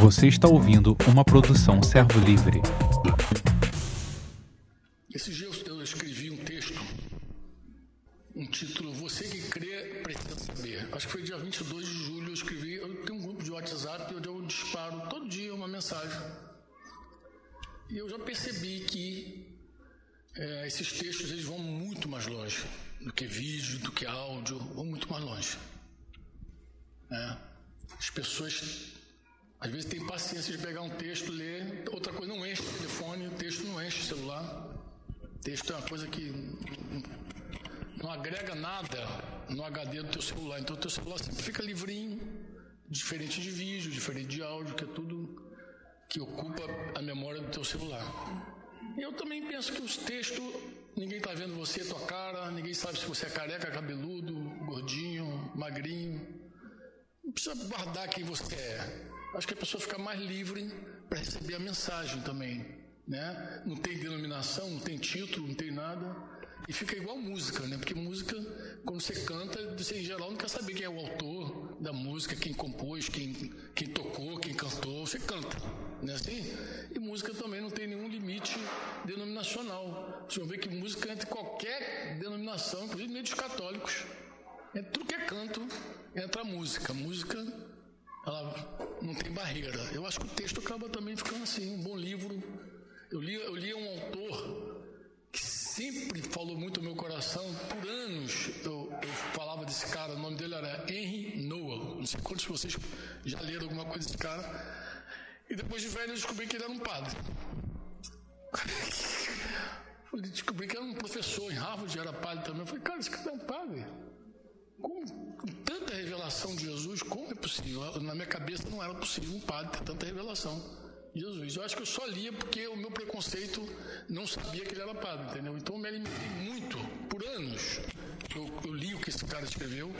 Você está ouvindo uma produção Servo Livre. Esse dia eu escrevi um texto, um título Você que crê precisa saber. Acho que foi dia 22 de julho eu escrevi. Eu tenho um grupo de WhatsApp onde eu disparo todo dia uma mensagem. E eu já percebi que é, esses textos eles vão muito mais longe do que vídeo, do que áudio, vão muito mais longe. É. As pessoas às vezes têm paciência de pegar um texto, ler, outra coisa não enche o telefone, o texto não enche o celular. O texto é uma coisa que não agrega nada no HD do teu celular. Então o teu celular sempre fica livrinho, diferente de vídeo, diferente de áudio, que é tudo que ocupa a memória do teu celular. Eu também penso que os textos, ninguém está vendo você, tua cara, ninguém sabe se você é careca, cabeludo, gordinho, magrinho. Não precisa guardar quem você é. Acho que a pessoa fica mais livre para receber a mensagem também. Né? Não tem denominação, não tem título, não tem nada. E fica igual música, né? Porque música, quando você canta, você em geral não quer saber quem é o autor da música, quem compôs, quem, quem tocou, quem cantou. Você canta, não é assim? E música também não tem nenhum limite denominacional. Você vai ver que música entra em qualquer denominação, inclusive meio dos católicos. É tudo que é canto, entra música. Música, ela não tem barreira. Eu acho que o texto acaba também ficando assim, um bom livro. Eu li, eu li um autor sempre falou muito no meu coração. Por anos eu, eu, falava desse cara, o nome dele era Henry Noah. Não sei quantos de vocês já leram alguma coisa desse cara. E depois de velho eu descobri que ele era um padre. Descobri que era um professor em Harvard, era padre também. Eu falei, cara, esse cara é um padre. Com tanta revelação de Jesus, como é possível? Na minha cabeça não era possível um padre ter tanta revelação. Jesus. Eu acho que eu só lia porque o meu preconceito não sabia que ele era padre, entendeu? Então eu me alimentei muito, por anos. Eu, eu li o que esse cara escreveu.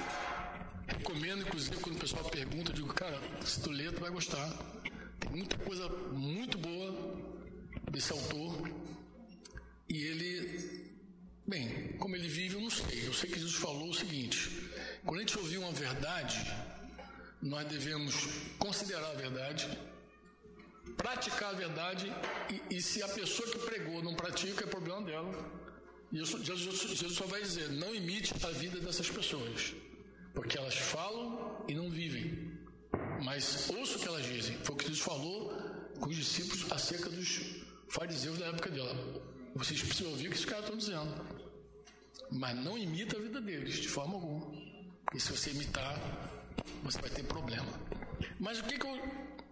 Recomendo, inclusive, quando o pessoal pergunta, eu digo, cara, se tu ler, tu vai gostar. Tem muita coisa muito boa desse autor. E ele, bem, como ele vive, eu não sei. Eu sei que Jesus falou o seguinte: quando a gente ouvir uma verdade, nós devemos considerar a verdade praticar a verdade e, e, se a pessoa que pregou não pratica, é problema dela. Jesus, Jesus, Jesus só vai dizer: não imite a vida dessas pessoas, porque elas falam e não vivem. Mas ouça o que elas dizem. Foi o que Jesus falou com os discípulos acerca dos fariseus da época dela. Vocês precisam ouvir o que esses caras estão dizendo. Mas não imita a vida deles, de forma alguma. E se você imitar, você vai ter problema. Mas o que, que eu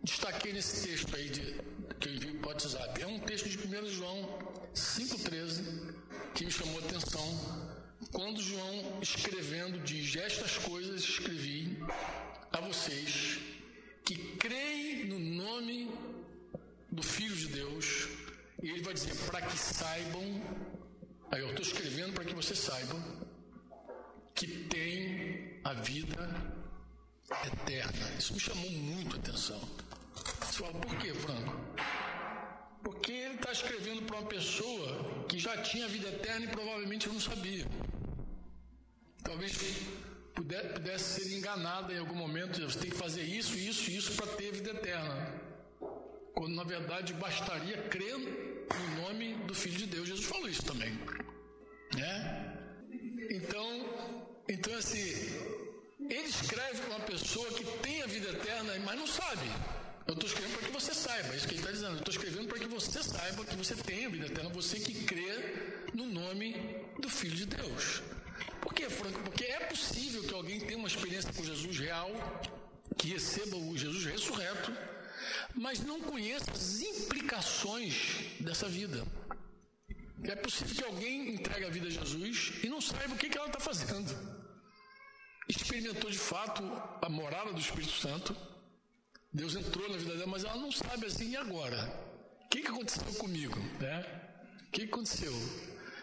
destaquei nesse texto aí de, que eu envio para o WhatsApp. É um texto de 1 João 5,13 que me chamou a atenção. Quando João, escrevendo, diz: Estas coisas escrevi a vocês que creem no nome do Filho de Deus. E ele vai dizer: para que saibam. Aí eu estou escrevendo para que vocês saibam que tem a vida eterna. Isso me chamou muito a atenção. Você fala, por que, Franco? Porque ele está escrevendo para uma pessoa que já tinha vida eterna e provavelmente não sabia. Talvez pudesse ser enganada em algum momento. Você tem que fazer isso, isso, isso para ter vida eterna. Quando na verdade bastaria crer no nome do Filho de Deus. Jesus falou isso também. Né? Então, então assim, ele escreve para uma pessoa que tem a vida eterna, mas não sabe. Eu estou escrevendo para que você saiba, é isso que ele está dizendo. Eu estou escrevendo para que você saiba que você tem a vida eterna, você que crê no nome do Filho de Deus. Por quê, Franco? Porque é possível que alguém tenha uma experiência com Jesus real, que receba o Jesus ressurreto, mas não conheça as implicações dessa vida. É possível que alguém entregue a vida a Jesus e não saiba o que, que ela está fazendo experimentou de fato a morada do Espírito Santo. Deus entrou na vida dela, mas ela não sabe assim, e agora? O que, que aconteceu comigo? Né? O que, que aconteceu?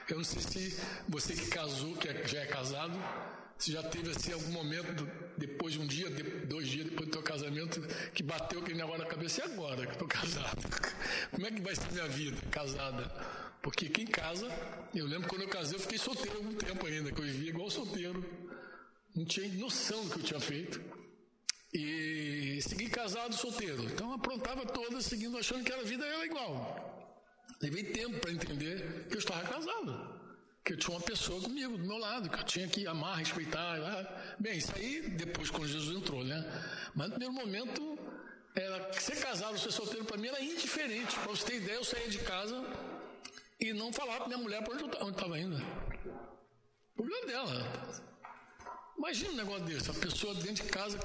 Eu não sei se você que casou, que é, já é casado, se já teve assim algum momento, depois de um dia, dois dias depois do teu casamento, que bateu aquele negócio na cabeça, e agora que estou casado? Como é que vai ser minha vida casada? Porque quem casa, eu lembro quando eu casei, eu fiquei solteiro algum tempo ainda, que eu vivia igual solteiro não tinha noção do que eu tinha feito. e segui casado solteiro. Então aprontava toda, seguindo, achando que a vida era igual. Levei tempo para entender que eu estava casado. Que eu tinha uma pessoa comigo, do meu lado, que eu tinha que amar, respeitar. Ah, bem, isso aí depois quando Jesus entrou, né? Mas no primeiro momento, era ser casado ser solteiro para mim era indiferente. Para você ter ideia, eu saía de casa e não falava para minha mulher para onde estava indo. O problema dela. Imagina um negócio desse, a pessoa dentro de casa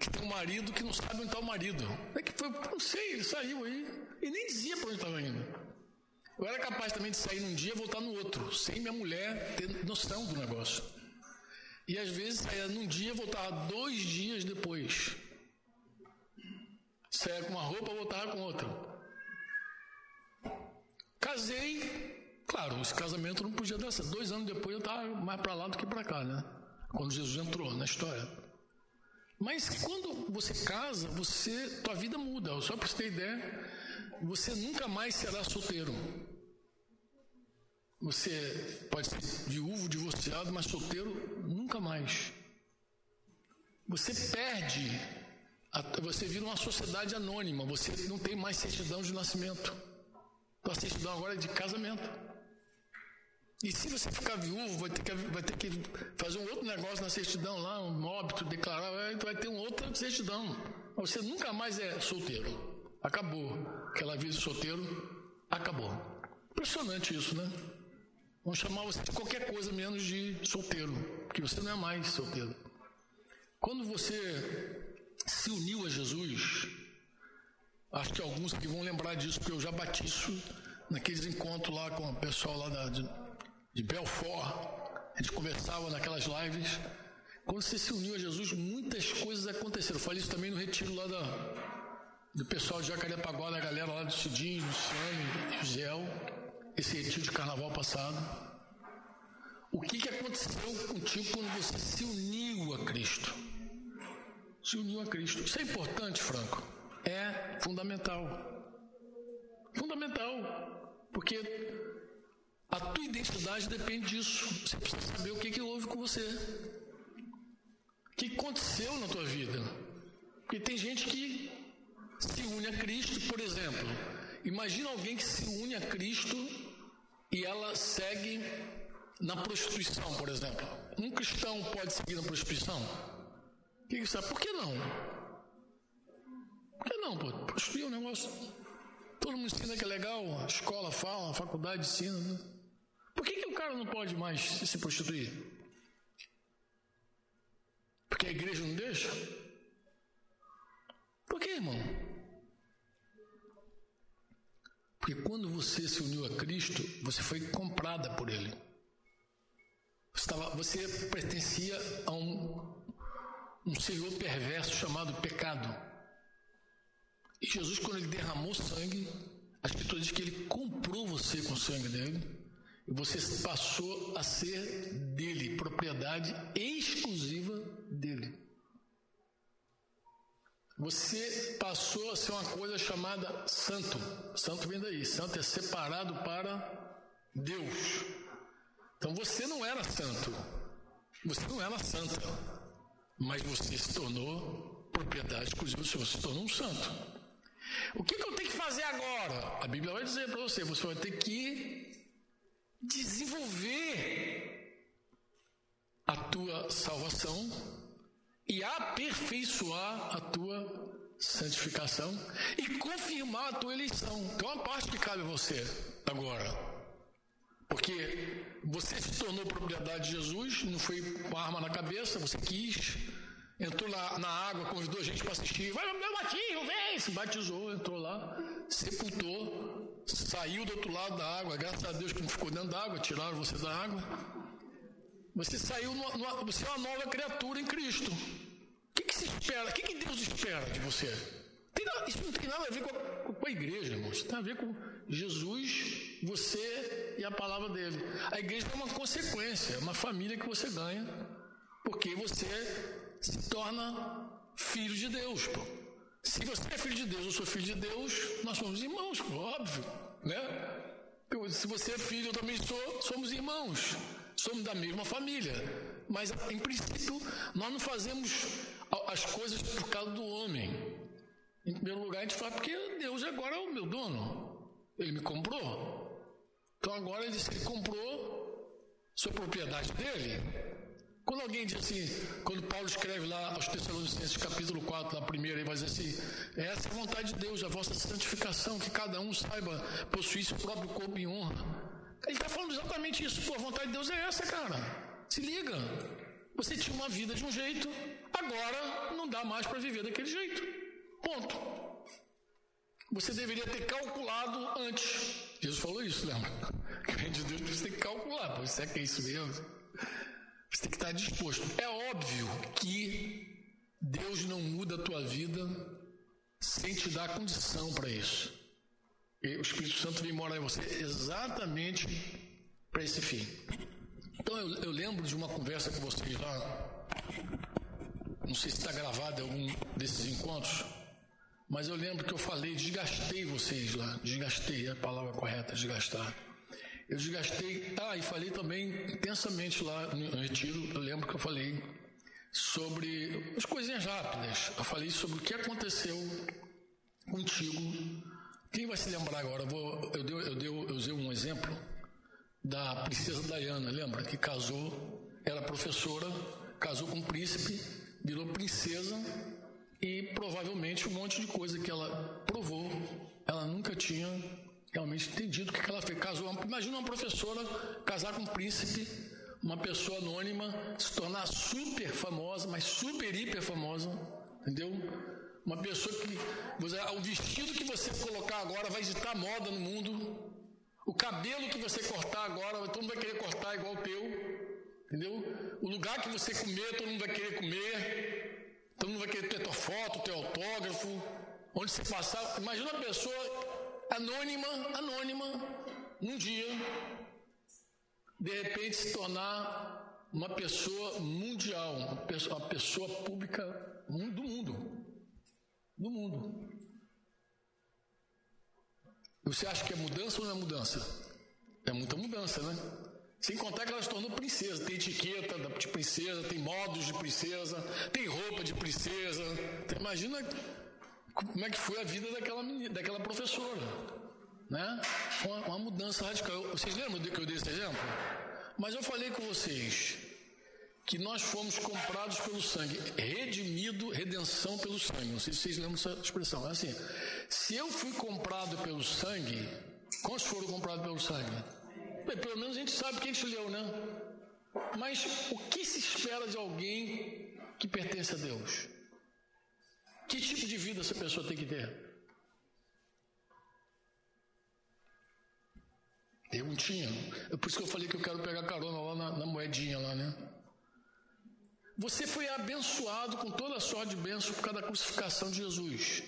que tem um marido que não sabe onde está o marido. É que foi, não sei, ele saiu aí e nem dizia para onde estava indo. Eu era capaz também de sair num dia e voltar no outro, sem minha mulher ter noção do negócio. E às vezes saía num dia e voltava dois dias depois. Saía com uma roupa voltava com outra. Casei, claro, esse casamento não podia dar certo. Dois anos depois eu estava mais para lá do que para cá, né? Quando Jesus entrou na história. Mas quando você casa, você, tua vida muda. Só para você ter ideia, você nunca mais será solteiro. Você pode ser viúvo, divorciado, mas solteiro nunca mais. Você perde, você vira uma sociedade anônima, você não tem mais certidão de nascimento. Tua certidão agora é de casamento. E se você ficar viúvo, vai ter que, vai ter que fazer um outro negócio na certidão lá, um óbito, declarar, vai ter um outro certidão. Você nunca mais é solteiro. Acabou. Aquela vida de solteiro, acabou. Impressionante isso, né? Vão chamar você de qualquer coisa menos de solteiro, porque você não é mais solteiro. Quando você se uniu a Jesus, acho que alguns aqui vão lembrar disso, porque eu já bati isso naqueles encontros lá com o pessoal lá da, de Belfort, a gente conversava naquelas lives. Quando você se uniu a Jesus, muitas coisas aconteceram. Eu falei isso também no retiro lá da, do pessoal de Jacarepaguá, da galera lá do Cidinho, Luciano e Gel, esse retiro de carnaval passado. O que, que aconteceu contigo quando você se uniu a Cristo? Se uniu a Cristo. Isso é importante, Franco. É fundamental. Fundamental. Porque a tua identidade depende disso. Você precisa saber o que, que houve com você. O que aconteceu na tua vida. Porque tem gente que se une a Cristo, por exemplo. Imagina alguém que se une a Cristo e ela segue na prostituição, por exemplo. Um cristão pode seguir na prostituição? Que, que sabe? Por que não? Por que não, pô? Prostituir é um negócio. Todo mundo ensina que é legal, a escola fala, a faculdade ensina, né? Por que, que o cara não pode mais se prostituir? Porque a igreja não deixa? Por que, irmão? Porque quando você se uniu a Cristo, você foi comprada por Ele. Você, estava, você pertencia a um, um senhor perverso chamado pecado. E Jesus, quando ele derramou sangue, a Escritura diz que ele comprou você com o sangue dele você passou a ser dele, propriedade exclusiva dele. Você passou a ser uma coisa chamada santo. Santo vem daí. Santo é separado para Deus. Então você não era santo. Você não era santa. Mas você se tornou propriedade exclusiva. Você se tornou um santo. O que, que eu tenho que fazer agora? A Bíblia vai dizer para você: você vai ter que desenvolver a tua salvação e aperfeiçoar a tua santificação e confirmar a tua eleição. Então, uma parte que cabe a você agora. Porque você se tornou propriedade de Jesus, não foi com a arma na cabeça, você quis, entrou na, na água, convidou a gente para assistir, vai meu batismo, vem! Se batizou, entrou lá, sepultou, saiu do outro lado da água, graças a Deus que não ficou dentro da água, tiraram você da água. Você saiu, você é uma nova criatura em Cristo. O que, que se espera? O que, que Deus espera de você? isso não tem nada a ver com a, com a igreja, irmão. Isso tem a ver com Jesus, você e a palavra dele. A igreja é uma consequência, é uma família que você ganha, porque você se torna filho de Deus. Pô. Se você é filho de Deus, eu sou filho de Deus, nós somos irmãos, óbvio, né? Se você é filho, eu também sou, somos irmãos, somos da mesma família. Mas, em princípio, nós não fazemos as coisas por causa do homem. Em primeiro lugar, a gente fala porque Deus agora é o meu dono. Ele me comprou. Então agora ele que comprou, sua propriedade dele. Quando alguém diz assim, quando Paulo escreve lá aos Tessalonicenses, capítulo 4, na primeira, ele vai dizer assim: essa é a vontade de Deus, a vossa santificação, que cada um saiba possuir seu próprio corpo em honra. Ele está falando exatamente isso. Pô, a vontade de Deus é essa, cara. Se liga. Você tinha uma vida de um jeito, agora não dá mais para viver daquele jeito. Ponto. Você deveria ter calculado antes. Jesus falou isso, lembra? Que o reino de Deus você tem que calcular. Pô, será que é isso mesmo? Você tem que estar disposto. É óbvio que Deus não muda a tua vida sem te dar condição para isso. E o Espírito Santo vem morar em você exatamente para esse fim. Então eu, eu, lembro de uma conversa com vocês lá. Não sei se está gravado em algum desses encontros, mas eu lembro que eu falei, desgastei vocês lá. Desgastei, é a palavra correta, desgastar. Eu desgastei. Ah, e falei também intensamente lá no retiro. Eu lembro que eu falei sobre as coisinhas rápidas. Eu falei sobre o que aconteceu contigo. Quem vai se lembrar agora? Eu, vou, eu, dei, eu, dei, eu usei um exemplo da princesa Diana, lembra? Que casou, era professora, casou com um príncipe, virou princesa e provavelmente um monte de coisa que ela provou, ela nunca tinha realmente entendido o que ela fez. Casou, imagina uma professora casar com um príncipe, uma pessoa anônima, se tornar super famosa, mas super hiper famosa, entendeu? Uma pessoa que o vestido que você colocar agora vai ditar moda no mundo. O cabelo que você cortar agora, todo mundo vai querer cortar igual o teu. Entendeu? O lugar que você comer, todo mundo vai querer comer. Todo mundo vai querer ter tua foto, teu autógrafo. Onde você passar. Imagina uma pessoa anônima, anônima, um dia, de repente se tornar uma pessoa mundial, uma pessoa, uma pessoa pública do mundo. Do mundo. Você acha que é mudança ou não é mudança? É muita mudança, né? Sem contar que ela se tornou princesa. Tem etiqueta de princesa, tem modos de princesa, tem roupa de princesa. Então, imagina como é que foi a vida daquela, menina, daquela professora. Né? Uma, uma mudança radical. Vocês lembram que eu dei esse exemplo? Mas eu falei com vocês que nós fomos comprados pelo sangue, redimido, redenção pelo sangue. Não sei se vocês lembram dessa expressão. É assim: se eu fui comprado pelo sangue, quantos foram comprados pelo sangue? Bem, pelo menos a gente sabe que a gente leu, né? Mas o que se espera de alguém que pertence a Deus? Que tipo de vida essa pessoa tem que ter? Eu não tinha. É por isso que eu falei que eu quero pegar carona lá na, na moedinha lá, né? Você foi abençoado com toda a sorte de bênção por causa da crucificação de Jesus.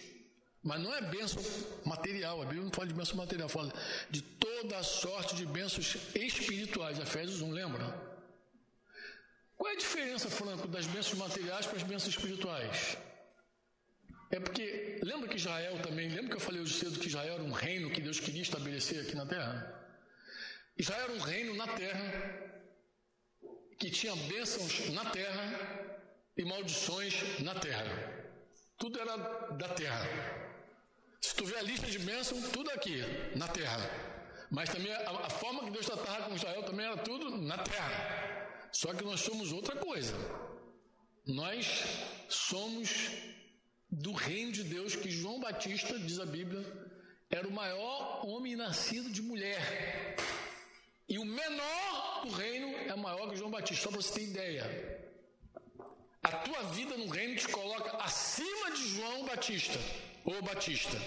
Mas não é bênção material, a Bíblia não fala de bênção material, fala de toda a sorte de bênçãos espirituais. Efésios 1, lembra? Qual é a diferença, Franco, das bênçãos materiais para as bênçãos espirituais? É porque, lembra que Israel também, lembra que eu falei hoje cedo que Israel era um reino que Deus queria estabelecer aqui na terra? Israel era um reino na terra que tinha bênçãos na terra e maldições na terra. Tudo era da terra. Se tu vê a lista de bênçãos, tudo aqui, na terra. Mas também a, a forma que Deus tratava com Israel também era tudo na terra. Só que nós somos outra coisa. Nós somos do reino de Deus que João Batista, diz a Bíblia, era o maior homem nascido de mulher. E o menor do reino é maior que João Batista, só para você ter ideia. A tua vida no reino te coloca acima de João Batista ou Batista.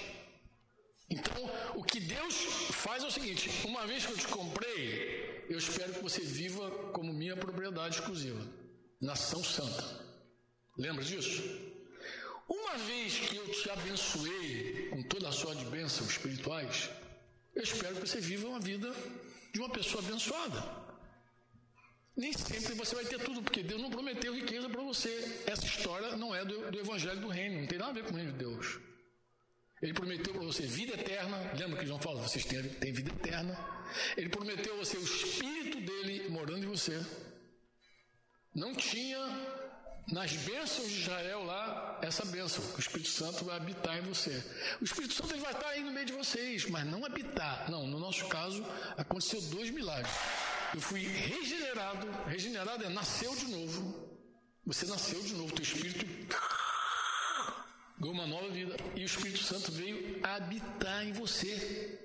Então, o que Deus faz é o seguinte: uma vez que eu te comprei, eu espero que você viva como minha propriedade exclusiva, nação santa. Lembra disso? Uma vez que eu te abençoei com toda a sorte de bênçãos espirituais, eu espero que você viva uma vida de uma pessoa abençoada. Nem sempre você vai ter tudo, porque Deus não prometeu riqueza para você. Essa história não é do, do, Evangelho do Reino, não tem nada a ver com o Reino de Deus. Ele prometeu para você vida eterna. Lembra que João fala? Vocês têm, têm vida eterna. Ele prometeu a você o Espírito dele morando em você. Não tinha nas bênçãos de Israel lá, essa bênção, o Espírito Santo vai habitar em você. O Espírito Santo ele vai estar aí no meio de vocês, mas não habitar. Não, no nosso caso, aconteceu dois milagres. Eu fui regenerado, regenerado é nasceu de novo. Você nasceu de novo, teu espírito ganhou uma nova vida e o Espírito Santo veio habitar em você.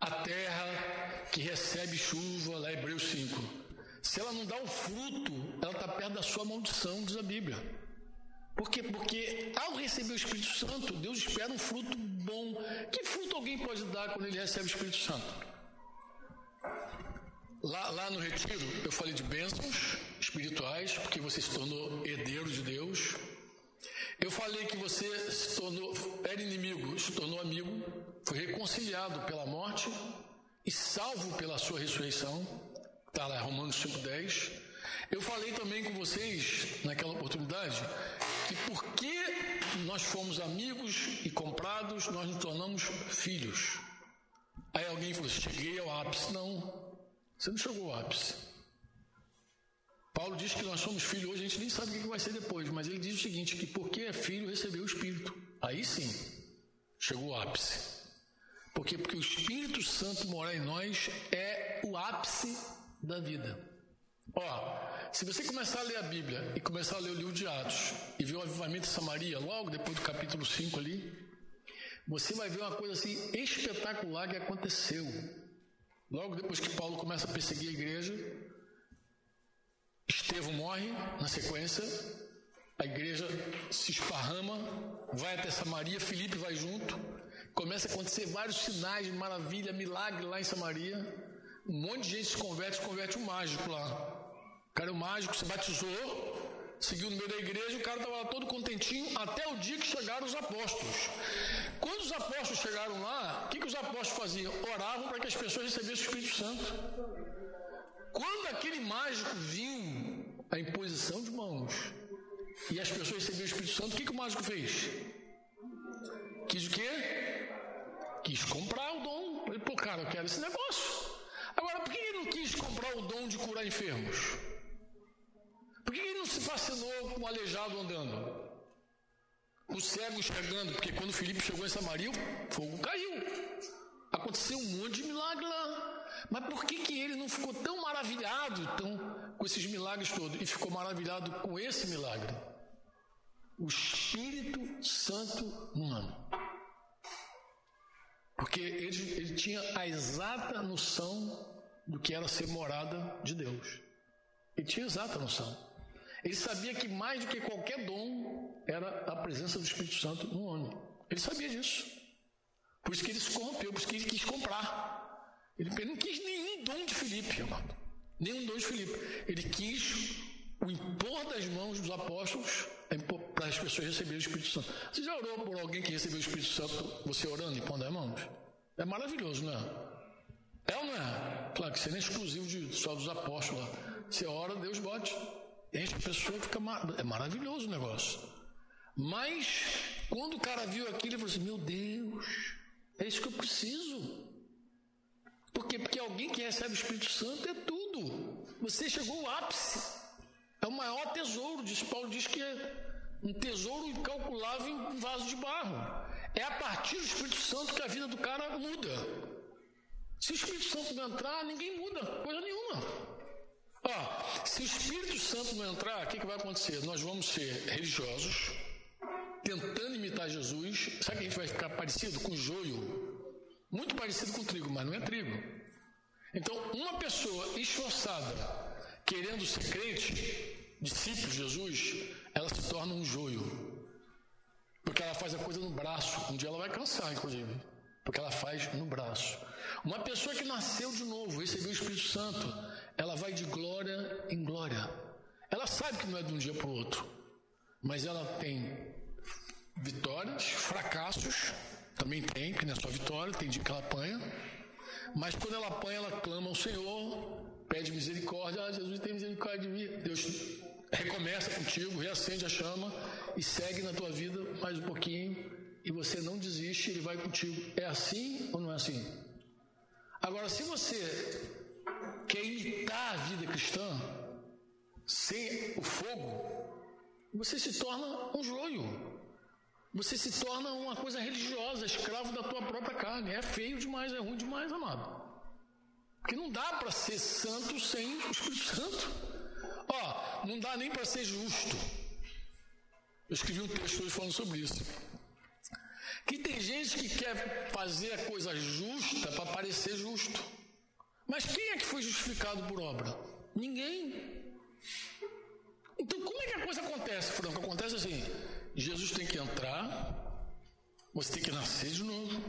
A terra que recebe chuva, lá Hebreus 5 se ela não dá o fruto, ela está perto da sua maldição, diz a Bíblia. Por quê? Porque ao receber o Espírito Santo, Deus espera um fruto bom. Que fruto alguém pode dar quando ele recebe o Espírito Santo? Lá, lá no retiro, eu falei de bênçãos espirituais, porque você se tornou herdeiro de Deus. Eu falei que você se tornou, era inimigo, se tornou amigo, foi reconciliado pela morte e salvo pela sua ressurreição. Está lá, Romanos 5,10. Eu falei também com vocês, naquela oportunidade, que porque nós fomos amigos e comprados, nós nos tornamos filhos. Aí alguém falou: cheguei ao ápice. Não, você não chegou ao ápice. Paulo diz que nós somos filhos hoje, a gente nem sabe o que vai ser depois, mas ele diz o seguinte: que porque é filho, recebeu o Espírito. Aí sim, chegou ao ápice. Por quê? Porque o Espírito Santo morar em nós é o ápice da vida. Ó, se você começar a ler a Bíblia e começar a ler o livro de Atos e ver o avivamento de Samaria, logo depois do capítulo 5 ali, você vai ver uma coisa assim espetacular que aconteceu. Logo depois que Paulo começa a perseguir a igreja, Estevão morre na sequência, a igreja se esparrama, vai até Samaria, Filipe vai junto, começa a acontecer vários sinais, maravilha, milagre lá em Samaria. Um monte de gente se converte, se converte um mágico lá. O cara, o mágico se batizou, seguiu no meio da igreja, o cara estava todo contentinho, até o dia que chegaram os apóstolos. Quando os apóstolos chegaram lá, o que, que os apóstolos faziam? Oravam para que as pessoas recebessem o Espírito Santo. Quando aquele mágico viu a imposição de mãos e as pessoas receberam o Espírito Santo, o que, que o mágico fez? Quis o quê? Quis comprar o dom. Ele, pô, cara, eu quero esse negócio. Agora, por que ele não quis comprar o dom de curar enfermos? Por que ele não se fascinou com o aleijado andando? O cego chegando, porque quando Felipe chegou em Samaria, o fogo caiu. Aconteceu um monte de milagre lá. Mas por que, que ele não ficou tão maravilhado tão, com esses milagres todos? E ficou maravilhado com esse milagre? O Espírito Santo no ano. Porque ele, ele tinha a exata noção do que era ser morada de Deus. Ele tinha exata noção. Ele sabia que mais do que qualquer dom era a presença do Espírito Santo no homem. Ele sabia disso. Por isso que ele se corrompeu, por isso que ele quis comprar. Ele, ele não quis nenhum dom de Filipe, amado. Nenhum dom de Filipe. Ele quis o impor das mãos dos apóstolos para as pessoas receberem o Espírito Santo. Você já orou por alguém que recebeu o Espírito Santo, você orando e pondo as mãos? É maravilhoso, não é? É ou não é? Claro que isso não é exclusivo de, só dos apóstolos. Você ora, Deus bote. Enche a pessoa fica mar... É maravilhoso o negócio. Mas, quando o cara viu aquilo, ele falou assim: Meu Deus, é isso que eu preciso. Por quê? Porque alguém que recebe o Espírito Santo é tudo. Você chegou ao ápice. É o maior tesouro, diz Paulo diz que é um tesouro incalculável em um vaso de barro. É a partir do Espírito Santo que a vida do cara muda. Se o Espírito Santo não entrar, ninguém muda, coisa nenhuma. Ó, se o Espírito Santo não entrar, o que, que vai acontecer? Nós vamos ser religiosos, tentando imitar Jesus. Sabe que a gente vai ficar parecido com joio? Muito parecido com trigo, mas não é trigo. Então, uma pessoa esforçada, querendo ser crente, discípulo de Jesus, ela se torna um joio. Porque ela faz a coisa no braço. Um dia ela vai cansar, inclusive. Porque ela faz no braço. Uma pessoa que nasceu de novo, recebeu o Espírito Santo, ela vai de glória em glória. Ela sabe que não é de um dia para o outro. Mas ela tem vitórias, fracassos, também tem, que não é só vitória, tem dia que ela apanha. Mas quando ela apanha, ela clama ao Senhor, pede misericórdia, ah, Jesus tem misericórdia de mim. Deus recomeça contigo, reacende a chama e segue na tua vida mais um pouquinho e você não desiste, ele vai contigo. É assim ou não é assim? Agora, se você quer imitar a vida cristã, sem o fogo, você se torna um joio. Você se torna uma coisa religiosa, escravo da tua própria carne. É feio demais, é ruim demais, amado. Porque não dá para ser santo sem o Espírito Santo. Ó, não dá nem para ser justo. Eu escrevi um texto hoje falando sobre isso. Que tem gente que quer fazer a coisa justa para parecer justo. Mas quem é que foi justificado por obra? Ninguém. Então como é que a coisa acontece, Franco? Acontece assim: Jesus tem que entrar, você tem que nascer de novo.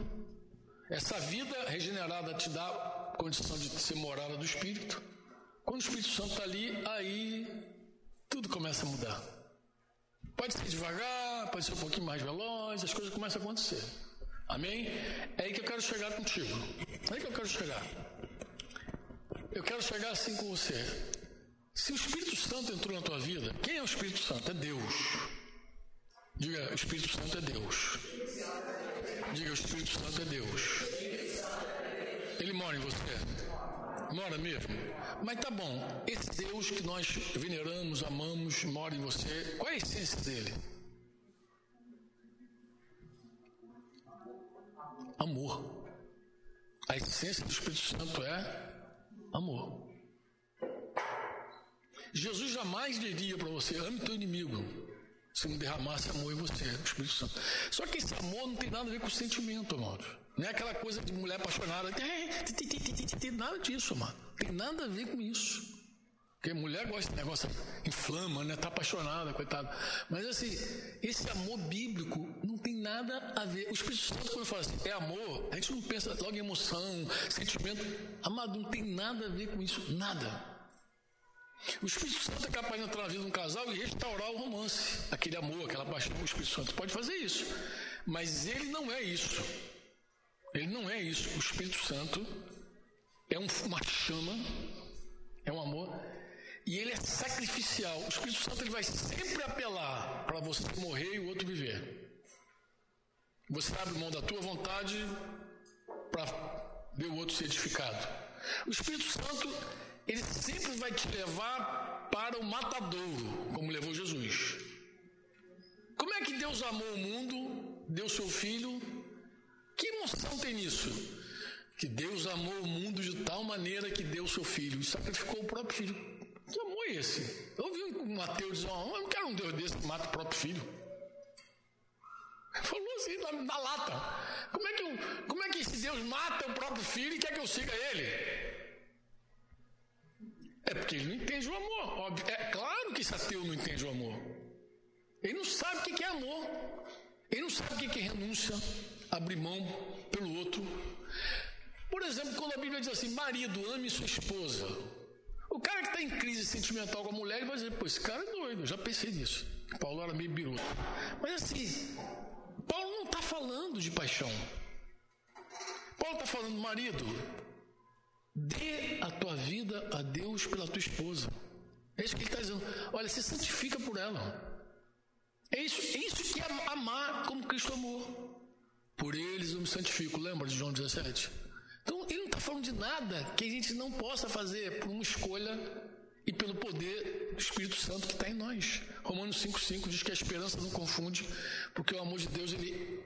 Essa vida regenerada te dá condição de ser morada do Espírito. Quando o Espírito Santo está ali, aí tudo começa a mudar. Pode ser devagar, pode ser um pouquinho mais veloz, as coisas começam a acontecer. Amém? É aí que eu quero chegar contigo. É aí que eu quero chegar. Eu quero chegar assim com você. Se o Espírito Santo entrou na tua vida, quem é o Espírito Santo? É Deus. Diga, o Espírito Santo é Deus. Diga, o Espírito Santo é Deus. Ele mora em você. Mora mesmo? Mas tá bom, esse Deus que nós veneramos, amamos, mora em você, qual é a essência dele? Amor. A essência do Espírito Santo é amor. Jesus jamais diria para você: ame teu inimigo, se não derramasse amor em você, o Espírito Santo. Só que esse amor não tem nada a ver com sentimento, amados. Não é aquela coisa de mulher apaixonada. Tem nada disso, mano. Tem nada a ver com isso. Porque mulher gosta de negócio, inflama, né? Tá apaixonada, coitada. Mas assim, esse amor bíblico não tem nada a ver. O Espírito Santo, quando fala assim, é amor, a gente não pensa logo em emoção, sentimento. Amado, não tem nada a ver com isso. Nada. O Espírito Santo é capaz de entrar na vida de um casal e restaurar o romance, aquele amor, aquela paixão. O Espírito Santo pode fazer isso. Mas ele não é isso. Ele não é isso. O Espírito Santo é uma chama, é um amor, e ele é sacrificial. O Espírito Santo ele vai sempre apelar para você morrer e o outro viver. Você abre mão da tua vontade para ver o outro ser edificado. O Espírito Santo ele sempre vai te levar para o matadouro, como levou Jesus. Como é que Deus amou o mundo, deu seu filho que emoção tem nisso? Que Deus amou o mundo de tal maneira que deu seu filho e sacrificou o próprio filho. Que amor é esse? Eu ouvi um ateu dizer: Eu não quero um Deus desse que mata o próprio filho. Falou assim na, na, lata. Como é, que eu, como é que esse Deus mata o próprio filho e quer que eu siga ele? É porque ele não entende o amor. Óbvio. É claro que esse ateu não entende o amor. Ele não sabe o que é amor. Ele não sabe o que é renúncia abrir mão pelo outro. Por exemplo, quando a Bíblia diz assim: marido, ame sua esposa. O cara que está em crise sentimental com a mulher, ele vai dizer: pô, esse cara é doido, eu já pensei nisso. Paulo era meio biruta. Mas assim, Paulo não está falando de paixão. Paulo está falando, marido, dê a tua vida a Deus pela tua esposa. É isso que ele está dizendo. Olha, se santifica por ela. É isso, é isso que é amar como Cristo amou. Por eles eu me santifico. Lembra de João 17? Então, ele não está falando de nada que a gente não possa fazer por uma escolha e pelo poder do Espírito Santo que está em nós. Romanos 5,5 diz que a esperança não confunde, porque o amor de Deus ele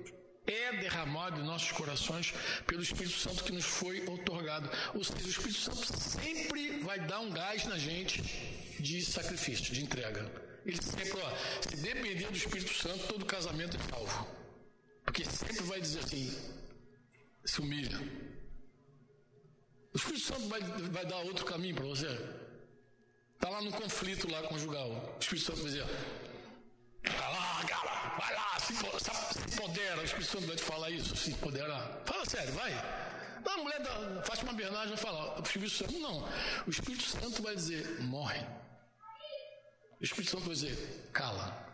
é derramado em nossos corações pelo Espírito Santo que nos foi otorgado. Ou seja, o Espírito Santo sempre vai dar um gás na gente de sacrifício, de entrega. Ele sempre, ó, se depender do Espírito Santo, todo casamento é salvo. Porque sempre vai dizer assim: se humilha. O Espírito Santo vai, vai dar outro caminho para você. Está lá no conflito lá conjugal. O Espírito Santo vai dizer: vai lá, cara, vai lá, se, se empodera. O Espírito Santo vai te falar isso, se empoderar. Fala sério, vai. a mulher da Fátima Bernardes vai falar: o Espírito Santo, não. O Espírito Santo vai dizer: morre. O Espírito Santo vai dizer: cala.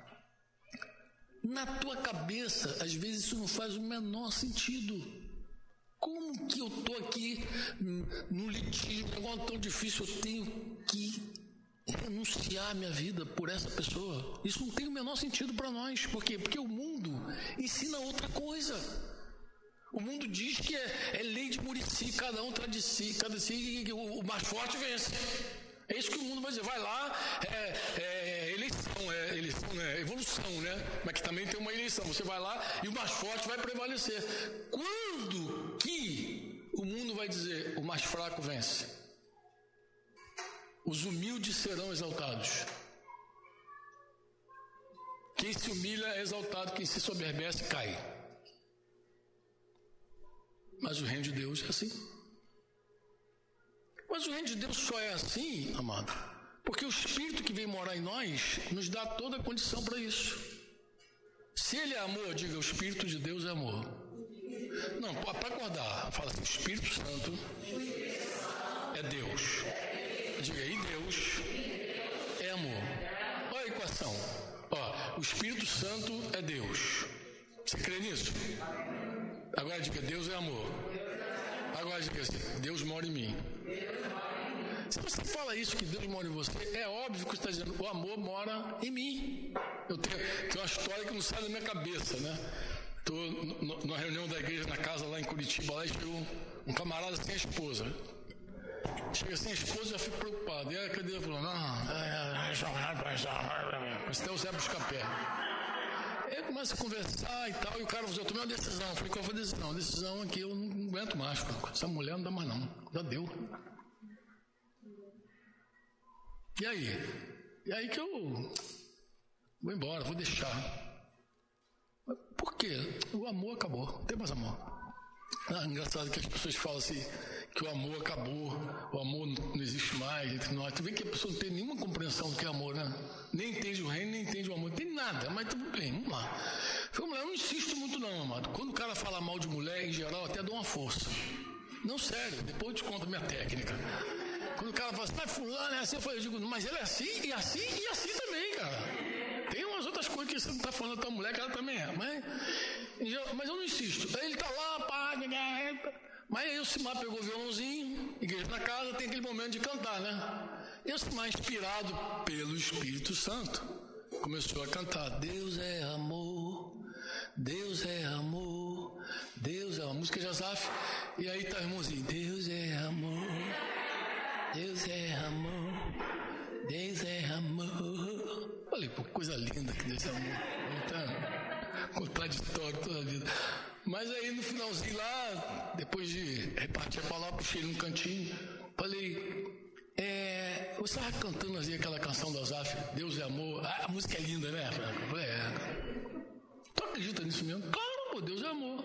Na tua cabeça, às vezes isso não faz o menor sentido. Como que eu estou aqui no litígio, um negócio tão difícil, eu tenho que renunciar minha vida por essa pessoa? Isso não tem o menor sentido para nós. Por quê? Porque o mundo ensina outra coisa. O mundo diz que é, é lei de Murici, cada um traz de si, cada si, o mais forte vence. É isso que o mundo vai dizer. Vai lá, é, é eleição, é eleição, né? evolução, né? Mas que também tem uma eleição. Você vai lá e o mais forte vai prevalecer. Quando que o mundo vai dizer o mais fraco vence? Os humildes serão exaltados. Quem se humilha é exaltado, quem se soberbece cai. Mas o reino de Deus é assim. Mas o reino de Deus só é assim, amado, porque o Espírito que vem morar em nós nos dá toda a condição para isso. Se ele é amor, diga: o Espírito de Deus é amor. Não, para acordar, fala assim: o Espírito Santo é Deus. Diga aí: Deus é amor. Olha a equação. Ó, o Espírito Santo é Deus. Você crê nisso? Agora diga: Deus é amor. Agora diga assim: Deus mora em mim. Se você fala isso, que Deus mora em você, é óbvio que você está dizendo, o amor mora em mim. Eu tenho, tenho uma história que não sai da minha cabeça, né? Estou numa reunião da igreja na casa lá em Curitiba, lá chegou um camarada sem a esposa. Chega sem a esposa já fico preocupado. E a cadeira falou, não, mas até o Zé buscar pé. Aí começa a conversar e tal, e o cara falou, eu tomei uma decisão. Eu falei, qual foi a decisão? A decisão é que eu não aguento mais, essa mulher não dá mais não, já deu. E aí? E aí que eu vou embora, vou deixar. Por quê? O amor acabou, não tem mais amor. Ah, engraçado que as pessoas falam assim, que o amor acabou, o amor não existe mais entre nós. Tu vê que a pessoa não tem nenhuma compreensão do que é amor, né? Nem entende o reino, nem entende o amor, não tem nada, mas tudo bem, vamos lá. Vamos lá, eu não insisto muito não, amado. Quando o cara fala mal de mulher, em geral, até dou uma força. Não, sério, depois eu te conto a minha técnica. Quando o cara fala assim, mas fulano é assim, eu, eu digo, mas ele é assim, e assim, e assim também, cara. Tem umas outras coisas que você não está falando da tua mulher, que ela também é. Mas, mas eu não insisto. Aí ele está lá, pá, mas aí o Simar pegou o violãozinho, igreja na casa, tem aquele momento de cantar, né? E o Simar, inspirado pelo Espírito Santo, começou a cantar: Deus é amor, Deus é amor, Deus é amor. Música de Azaf. E aí tá irmãozinho: Deus é amor. Deus é amor, Deus é amor. Falei, pô, coisa linda que Deus é amor. Tá contraditório toda a vida. Mas aí no finalzinho lá, depois de repartir a palavra, puxei num cantinho, falei, é, você estava cantando assim aquela canção do Azaf, Deus é amor. Ah, a música é linda, né? Eu falei, é. Tu acredita nisso mesmo? Claro, pô, Deus é amor.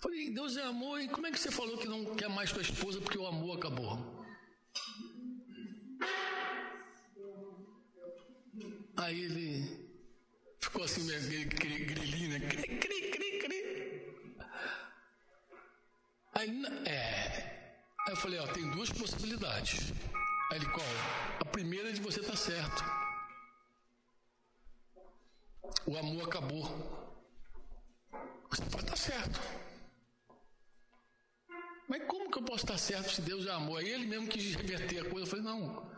Falei, Deus é amor, e como é que você falou que não quer mais tua esposa porque o amor acabou? Aí ele ficou assim, grilinho, né? Cri, cri, cri, cri. Aí, é, aí eu falei, ó, tem duas possibilidades. Aí ele, qual? A primeira é de você estar tá certo. O amor acabou. Você pode estar tá certo. Mas como que eu posso estar certo se Deus é amor? Aí ele mesmo quis reverter a coisa. Eu falei, não.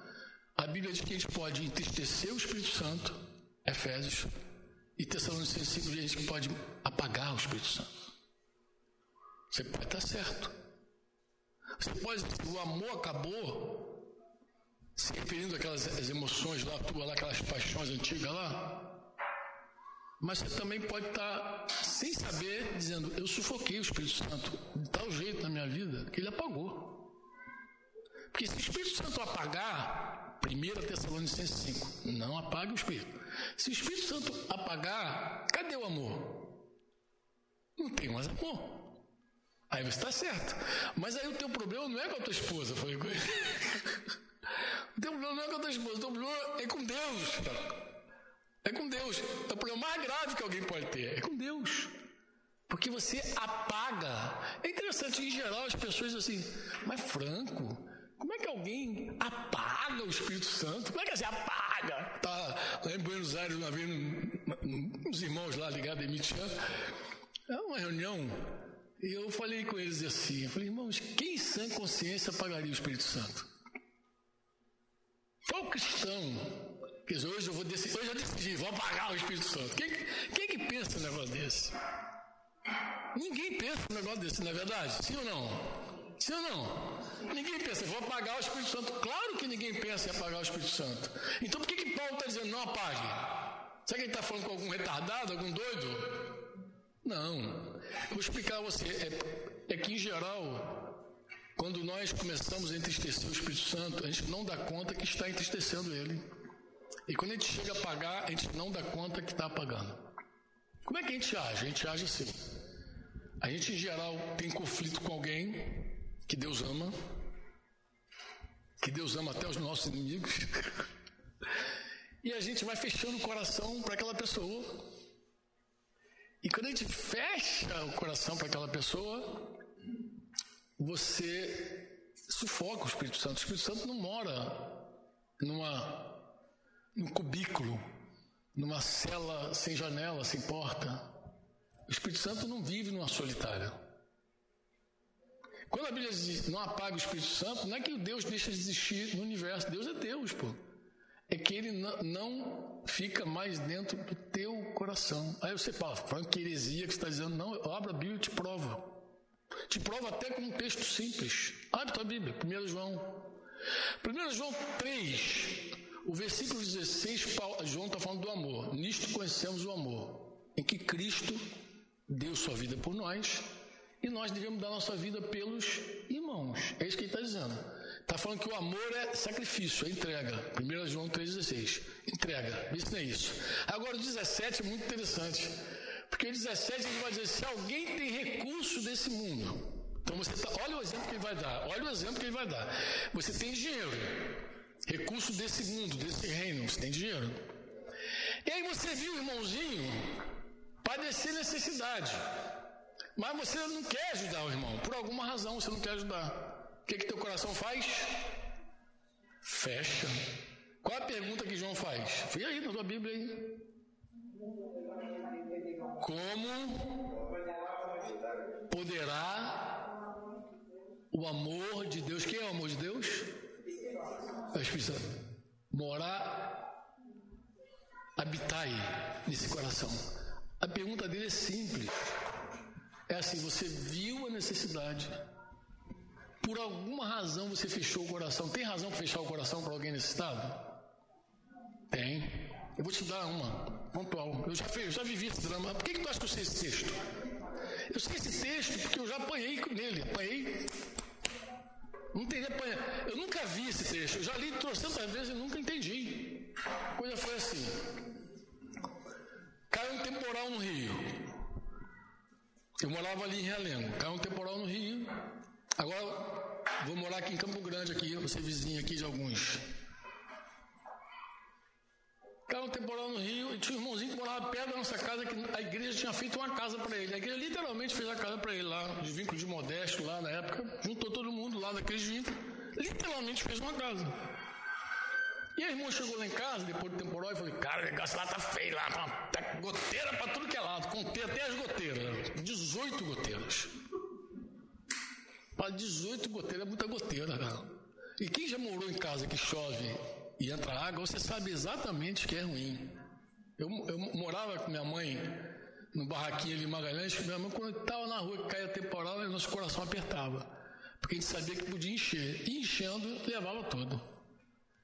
A Bíblia diz que a gente pode entristecer o Espírito Santo, Efésios, e Tessalonicenses 5 diz que pode apagar o Espírito Santo. Você pode estar certo. Você pode, o amor acabou, se referindo àquelas emoções lá, tua, lá, aquelas paixões antigas lá. Mas você também pode estar, sem saber, dizendo: Eu sufoquei o Espírito Santo de tal jeito na minha vida que ele apagou. Porque se o Espírito Santo apagar, 1 Tessalonicenses 5, não apague o Espírito. Se o Espírito Santo apagar, cadê o amor? Não tem mais amor. Aí você está certo. Mas aí o teu problema não é com a tua esposa, foi com o teu problema não é com a tua esposa, o teu problema é com Deus. É com Deus. É o problema mais grave que alguém pode ter. É com Deus. Porque você apaga. É interessante, em geral, as pessoas assim, mas Franco, como é que alguém apaga o Espírito Santo? Como é que você apaga? Tá lá em Buenos Aires, uma vez, uns irmãos lá ligados em Mitian, é uma reunião, e eu falei com eles assim, eu falei, irmãos, quem sem consciência apagaria o Espírito Santo? Qual cristão dizer, hoje eu vou decidir, hoje eu decidi, vou apagar o Espírito Santo. Quem, quem que pensa um negócio desse? Ninguém pensa um negócio desse, não é verdade? Sim ou não? Sim ou não? Ninguém pensa, vou apagar o Espírito Santo. Claro que ninguém pensa em apagar o Espírito Santo. Então por que, que Paulo está dizendo não apague? Será que ele está falando com algum retardado, algum doido? Não. Vou explicar a você. É, é que em geral, quando nós começamos a entristecer o Espírito Santo, a gente não dá conta que está entristecendo ele. E quando a gente chega a apagar, a gente não dá conta que está apagando. Como é que a gente age? A gente age assim. A gente, em geral, tem conflito com alguém que Deus ama, que Deus ama até os nossos inimigos, e a gente vai fechando o coração para aquela pessoa. E quando a gente fecha o coração para aquela pessoa, você sufoca o Espírito Santo. O Espírito Santo não mora numa num cubículo, numa cela sem janela, sem porta. O Espírito Santo não vive numa solitária. Quando a Bíblia diz não apaga o Espírito Santo, não é que o Deus deixa de existir no universo. Deus é Deus, pô. É que ele não fica mais dentro do teu coração. Aí você fala, Frank, que heresia que você está dizendo. Não, abra a Bíblia e te prova. Te prova até com um texto simples. Abre tua Bíblia, 1 João. 1 João 3, o versículo 16, João está falando do amor. Nisto conhecemos o amor, em que Cristo deu sua vida por nós e nós devemos dar nossa vida pelos irmãos. É isso que ele está dizendo. Está falando que o amor é sacrifício, é entrega. 1 João 3,16. Entrega. Isso não é isso. Agora o 17 é muito interessante. Porque o 17 ele vai dizer: se alguém tem recurso desse mundo. Então você tá, olha o exemplo que ele vai dar. Olha o exemplo que ele vai dar. Você tem dinheiro recurso desse mundo, desse reino, você tem dinheiro. E aí você viu o irmãozinho padecer necessidade, mas você não quer ajudar o irmão, por alguma razão você não quer ajudar. O que que teu coração faz? Fecha. Qual a pergunta que João faz? Fui aí na tua Bíblia aí. Como poderá o amor de Deus? Quem é o amor de Deus? Espírito Santo morar, habitar aí, nesse coração. A pergunta dele é simples. É assim: você viu a necessidade, por alguma razão você fechou o coração. Tem razão para fechar o coração para alguém necessitado? Tem. Eu vou te dar uma, pontual. Eu já, eu já vivi esse drama. Por que, que tu acha que eu sei esse texto? Eu sei esse texto porque eu já apanhei nele. Apanhei não teria Eu nunca vi esse texto. Eu já li trocentas vezes e nunca entendi. A coisa foi assim. Caiu um temporal no Rio. Eu morava ali em Realengo. Caiu um temporal no Rio. Agora vou morar aqui em Campo Grande, aqui, você vizinho aqui de alguns. Caiu um temporal no Rio e tinha um irmãozinho que morava perto da nossa casa, que a igreja tinha feito uma casa para ele. A igreja literalmente fez a casa para ele lá, de vínculo de modesto lá na época, juntou todo mundo lá daqueles vínculos, literalmente fez uma casa. E a irmã chegou lá em casa, depois do temporal, e falou: Cara, o negócio lá tá feio, lá tá, tá goteira para tudo que é lado, contei até as goteiras, 18 goteiras. Para 18 goteiras é muita goteira, cara. E quem já morou em casa que chove e entra água, você sabe exatamente que é ruim. Eu, eu morava com minha mãe no barraquinho ali em Magalhães, minha mãe, quando estava na rua que caía temporal, nosso coração apertava. Porque a gente sabia que podia encher. E enchendo, levava tudo.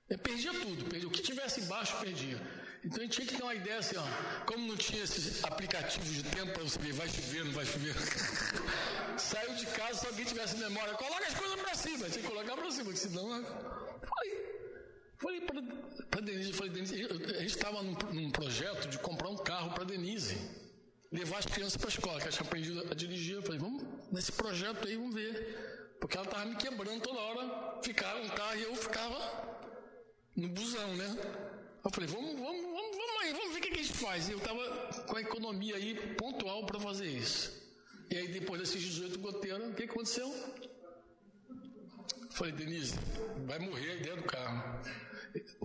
Eu perdia tudo, perdia. O que tivesse embaixo, perdia. Então a gente tinha que ter uma ideia assim, ó. Como não tinha esses aplicativos de tempo para você ver, vai chover, não vai chover. Saiu de casa, se alguém tivesse memória, coloca as coisas para cima. Tinha que colocar para cima, porque senão. Foi. Falei para Denise, falei, Denise, a gente estava num, num, projeto de comprar um carro para Denise, levar as crianças para a escola, que ela tinha aprendido a dirigir. Eu falei, vamos nesse projeto aí, vamos ver. Porque ela estava me quebrando toda hora, ficava um carro e eu ficava no busão, né? Eu falei, vamos, vamos, vamos, vamos aí, vamos ver o que, a gente faz. E eu estava com a economia aí pontual para fazer isso. E aí depois desses 18 goteiros, o que aconteceu? Falei, Denise, vai morrer aí dentro do carro.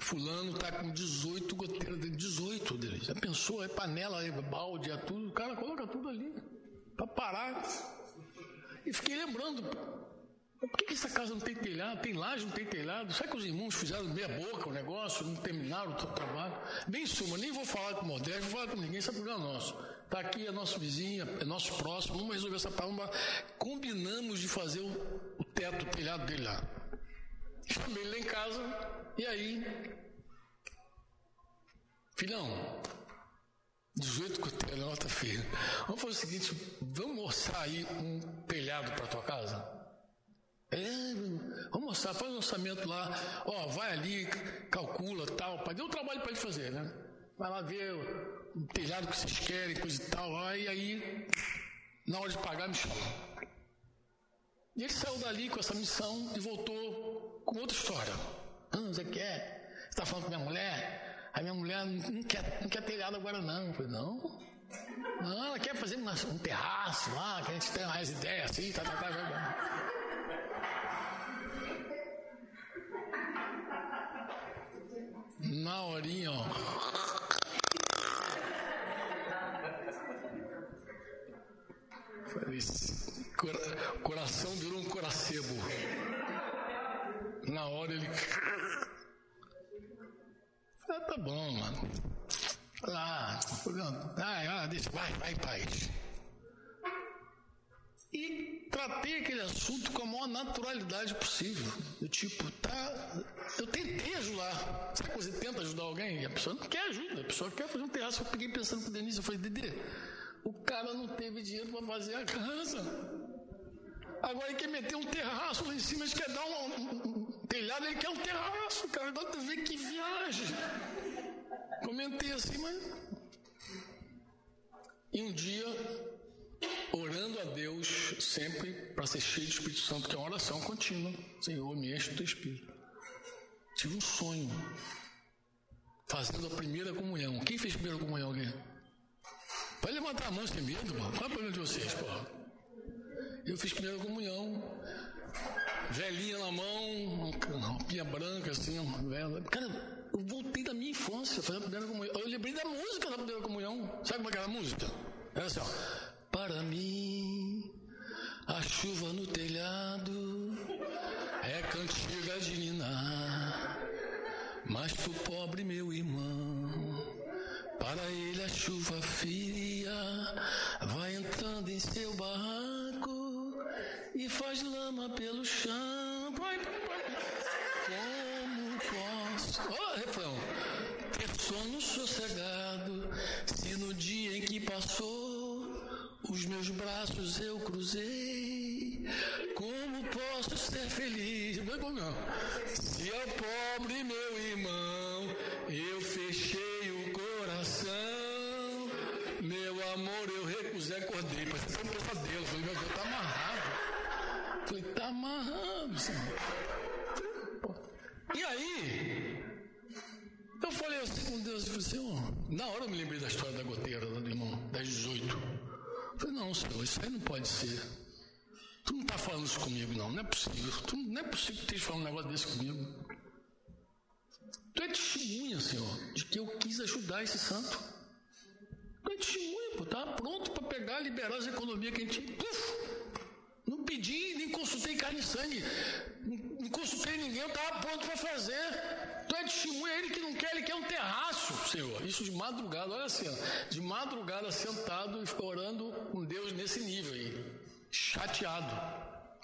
Fulano tá com 18 goteiras, 18 dele. Já pensou? É panela, é balde, é tudo. O cara coloca tudo ali para parar. E fiquei lembrando, por que, que, essa casa não tem telhado? Tem laje, não tem telhado? Será que os irmãos fizeram meia boca o negócio, não terminaram o trabalho? Bem suma, nem vou falar com o Modesto, vou falar com ninguém, esse é problema nosso. Tá aqui, é nosso vizinho, é nosso próximo, vamos resolver essa palma. Combinamos de fazer o, o teto, o telhado dele lá. Chamei ele lá em casa, e aí, filhão, 18 cutelas, nota feia. Vamos fazer o seguinte, vamos mostrar aí um telhado para tua casa? É, vamos mostrar, faz um orçamento lá, ó, vai ali, calcula tal, deu um trabalho para ele fazer, né? Vai lá ver o telhado que vocês querem, coisa e tal, aí, aí na hora de pagar me chama. E ele saiu dali com essa missão e voltou com outra história. Ah, você quer? Você está falando com minha mulher? A minha mulher não quer, não quer telhado agora não. Eu falei, não. Não, ela quer fazer um terraço lá, que a gente tem mais ideias assim, tá, tá, tá, tá. Na horinha, ó. Falei, coração virou um coracebo. Na hora ele. Ah, tá bom, mano. Lá, ah, ah, deixa, vai, vai, paz. E tratei aquele assunto com a maior naturalidade possível. Do tipo, tá. Eu tentei ajudar. Sabe quando você tenta ajudar alguém e a pessoa não quer ajuda, a pessoa quer fazer um terraço. Eu peguei pensando com o Denise, eu falei, Dede, o cara não teve dinheiro para fazer a casa. Agora ele quer meter um terraço lá em cima, ele quer dar um, um, um telhado, ele quer um terraço, cara. Agora tu vê que viagem. Comentei assim, mas. E um dia, orando a Deus, sempre para ser cheio do Espírito Santo, que é uma oração contínua. Senhor, me enche do teu Espírito. Tive um sonho, fazendo a primeira comunhão. Quem fez a primeira comunhão aqui? Pode levantar a mão sem medo, mano. Qual é o problema de vocês, porra? Eu fiz primeira comunhão, velhinha na mão, roupinha branca, assim, velha. Cara, eu voltei da minha infância fazendo a primeira comunhão. Eu lembrei da música da primeira comunhão. Sabe como é era a música? Era assim, ó. Para mim, a chuva no telhado é cantiga de ninar. Mas pro pobre meu irmão, para ele a chuva fria vai entrando em seu barraco e faz lama pelo chão. Como posso? Ó, oh, refrão. Ter sono sossegado se no dia em que passou os meus braços eu cruzei. Como posso ser feliz? Não é não. Se é pobre meu irmão, eu fechei o coração. Meu amor, eu recusei, acordei. Parece um pesadelo. Falei, meu Deus, tá amarrado. Falei, tá amarrado, senhor. E aí, eu falei assim com Deus, eu falei, Senhor, na hora eu me lembrei da história da goteira, do irmão, das 18. Falei, não, senhor, isso aí não pode ser. Tu não está falando isso comigo, não. Não é possível. Tu, não é possível que esteja falando um negócio desse comigo. Tu é testemunha, Senhor, de que eu quis ajudar esse santo. Tu é testemunha, pô. Estava pronto para pegar, liberar as economias que a gente. Uf, não pedi, nem consultei carne e sangue. Não, consultei ninguém, eu estava pronto para fazer. Tu é testemunha, ele que não quer, ele quer um terraço, Senhor. Isso de madrugada, olha assim, ó, de madrugada sentado e orando com Deus nesse nível aí, chateado,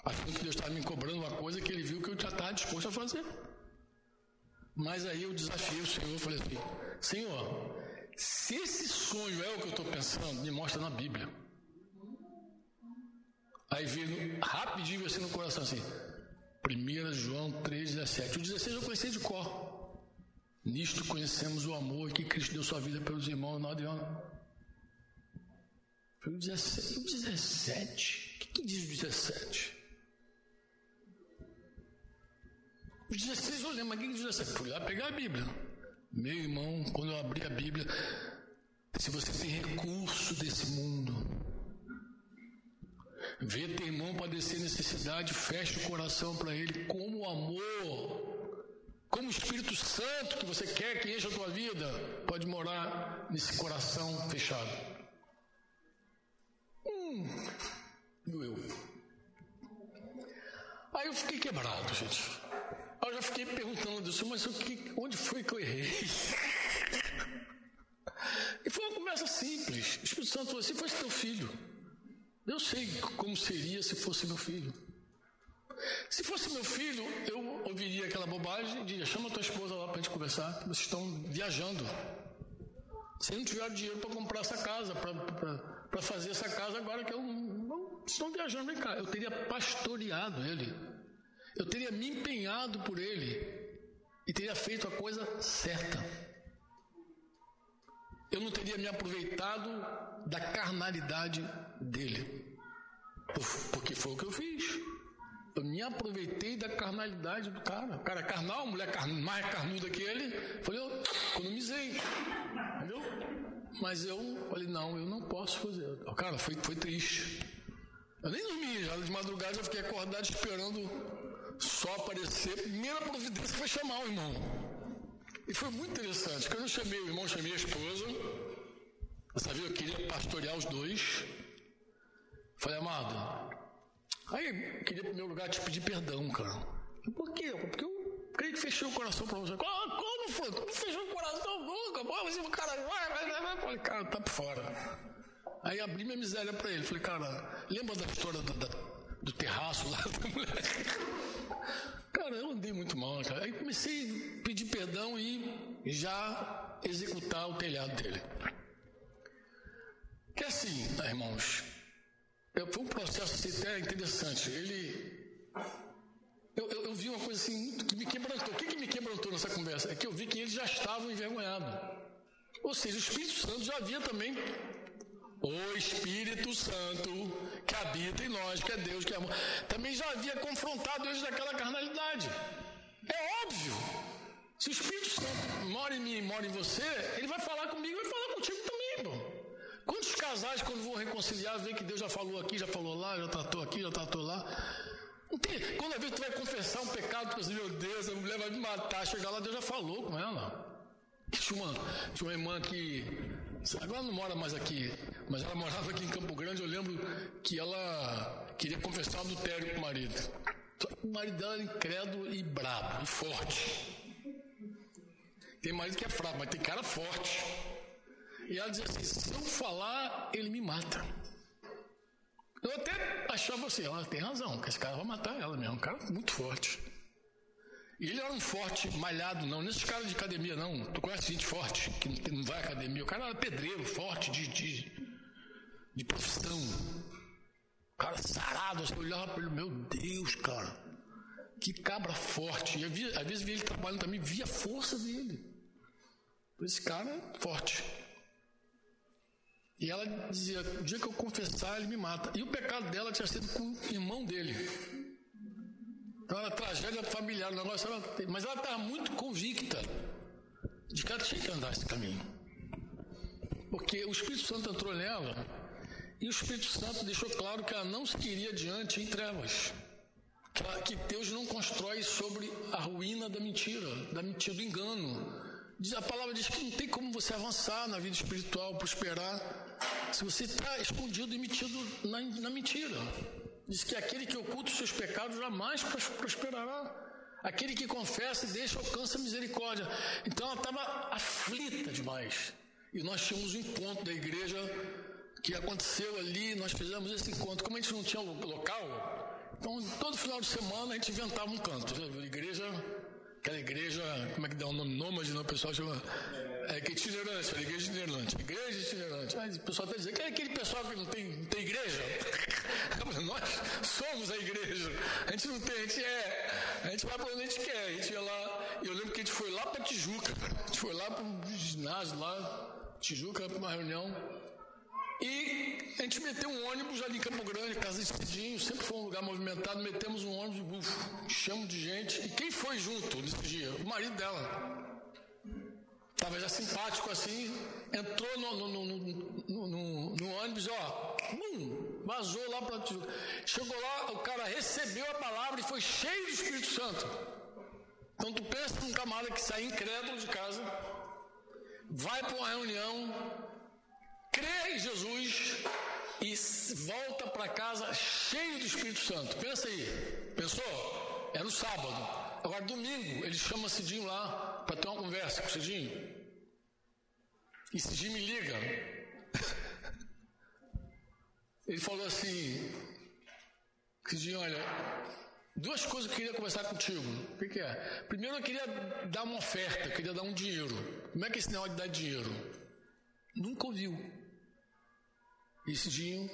achando que Deus estava me cobrando uma coisa que ele viu que eu já estava disposto a fazer. Mas aí eu desafiei o Senhor, falei assim: Senhor, se esse sonho é o que eu estou pensando, me mostra na Bíblia. Aí veio rapidinho assim no coração assim, 1 João 3,17. O 16 eu conheci de cor. Nisto conhecemos o amor que Cristo deu sua vida pelos irmãos. Não adianta. Foi o 17. O 17? O que, que diz o 17? O 16 eu lembro, mas o que diz o 17? Fui lá pegar a Bíblia. Meu irmão, quando eu abri a Bíblia, se você tem recurso desse mundo, Vê teu irmão padecer necessidade, feche o coração para ele, como o amor, como o Espírito Santo que você quer que encha a tua vida, pode morar nesse coração fechado. Hum, doeu. Aí eu fiquei quebrado, gente. Aí eu já fiquei perguntando Deus, mas o que, onde foi que eu errei? E foi uma conversa simples. O Espírito Santo falou: se fosse teu filho, eu sei como seria se fosse meu filho. Se fosse meu filho, eu ouviria aquela bobagem e diria: chama tua esposa lá para gente conversar, vocês estão viajando. Se não tiver dinheiro para comprar essa casa, para fazer essa casa agora que eu não, estão viajando, vem cá. Eu teria pastoreado ele. Eu teria me empenhado por ele e teria feito a coisa certa. Eu não teria me aproveitado da carnalidade dele. Porque foi o que eu fiz. Eu me aproveitei da carnalidade do cara. O cara é carnal, mulher mais carnuda que ele. Falei, eu economizei. Entendeu? Mas eu falei, não, eu não posso fazer. Cara, foi, foi triste. Eu nem dormi, já de madrugada já fiquei acordado esperando só aparecer. Primeira providência foi chamar o irmão. E foi muito interessante. Quando eu chamei o irmão, chamei a esposa. Eu sabia eu queria pastorear os dois. Falei, amado, Aí, queria, em primeiro lugar, te pedir perdão, cara. Por quê? Porque eu creio que fechei o coração pra você. Como, foi? Como fechou o coração? Nunca. Pô, você, o cara vai, vai, vai. Falei, cara, tá por fora. Aí abri minha miséria pra ele. Falei, cara, lembra da história do, da, do terraço lá da mulher? Cara, eu andei muito mal, cara. Aí comecei a pedir perdão e já executar o telhado dele. Que é assim, irmãos? Foi um processo assim, até interessante. Ele. Eu, eu, eu, vi uma coisa assim que me quebrantou. O que, que me quebrantou nessa conversa? É que eu vi que eles já estavam envergonhados. Ou seja, o Espírito Santo já havia também. O Espírito Santo que habita em nós, que é Deus, que é amor, também já havia confrontado eles daquela carnalidade. É óbvio. Se o Espírito Santo mora em mim e mora em você, ele vai falar comigo e vai falar contigo também, irmão. Quantos casais, quando vão reconciliar, vê que Deus já falou aqui, já falou lá, já tratou aqui, já tratou lá? Tem, quando a vez tu vai confessar um pecado, tu assim, meu Deus, a mulher vai me matar, chegar lá, Deus já falou com ela. Tinha uma, tinha uma irmã que, agora não mora mais aqui, mas ela morava aqui em Campo Grande, eu lembro que ela queria confessar adultério com o marido. O marido dela era incrédulo e brabo, e forte. Tem marido que é fraco, mas tem cara forte. E ela dizia assim: se eu falar, ele me mata. Eu até achava assim: ela tem razão, que esse cara vai matar ela mesmo. Um cara muito forte. E ele era um forte malhado, não. Nesses caras de academia, não. Tu conhece gente forte, que não vai à academia. O cara era pedreiro, forte, de, de, de profissão. O cara sarado, você olhava para ele: meu Deus, cara. Que cabra forte. E às vezes via ele trabalhando também, via a força dele. Esse cara é forte. E ela dizia: o dia que eu confessar, ele me mata. E o pecado dela tinha sido com o irmão dele. Então era tragédia familiar, o negócio era... Mas ela estava muito convicta de que ela tinha que andar esse caminho. Porque o Espírito Santo entrou nela e o Espírito Santo deixou claro que ela não se queria diante em trevas. Que Deus não constrói sobre a ruína da mentira, da mentira, do engano. A palavra diz que não tem como você avançar na vida espiritual, prosperar, se você está escondido e metido na, na mentira. Diz que aquele que oculta os seus pecados jamais prosperará. Aquele que confessa e deixa alcança a misericórdia. Então ela estava aflita demais. E nós tínhamos um encontro da igreja que aconteceu ali, nós fizemos esse encontro. Como a gente não tinha local, então todo final de semana a gente inventava um canto. A igreja aquela igreja, como é que dá o nome? Nômade, não? O pessoal chama. É que é itinerante, a igreja itinerante. Igreja itinerante. Mas o pessoal está dizendo que é aquele pessoal que não tem, não tem igreja. Nós somos a igreja. A gente não tem, a gente é. A gente vai para onde a gente quer. A gente ia lá. Eu lembro que a gente foi lá para Tijuca, A gente foi lá para o ginásio lá, Tijuca, para uma reunião. E a gente meteu um ônibus ali em Campo Grande, Casa de Cidinho, sempre foi um lugar movimentado, metemos um ônibus, bufo, chamo de gente. E quem foi junto nesse dia? O marido dela. Tava já simpático assim, entrou no, no, no, no, ônibus, ó, hum, vazou lá para Chegou lá, o cara recebeu a palavra e foi cheio do Espírito Santo. Então tu pensa num camarada que sai incrédulo de casa, vai para uma reunião, crê em Jesus e volta para casa cheio do Espírito Santo. Pensa aí, pensou? É no sábado. Agora, domingo, ele chama Cidinho lá para ter uma conversa com o Cidinho. E Cidinho me liga. Ele falou assim, Cidinho, olha, duas coisas que eu queria conversar contigo. O que, que, é? Primeiro eu queria dar uma oferta, eu queria dar um dinheiro. Como é que é esse negócio de dar dinheiro? Nunca ouviu. E Cidinho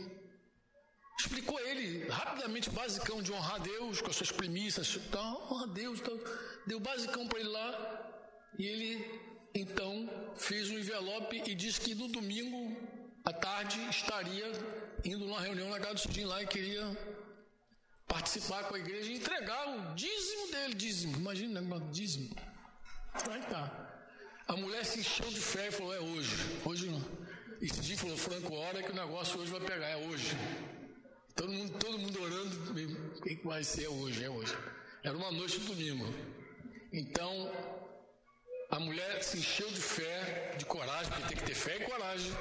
explicou ele rapidamente, basicão de honrar Deus com as suas premissas, então, honra Deus, então, deu basicão para ele lá, e ele então fez um envelope e disse que no domingo à tarde estaria indo numa reunião na casa do Cidinho lá e queria participar com a igreja e entregar o dízimo dele, dízimo, imagina, né, dízimo. Aí tá. A mulher se encheu de fé e falou: é hoje, hoje não. E Cidinho falou: Franco, hora que o negócio hoje vai pegar, é hoje. Todo mundo, todo mundo orando, o que vai ser hoje? É hoje. Era uma noite de domingo. Então, a mulher se encheu de fé, de coragem, porque tem que ter fé e coragem.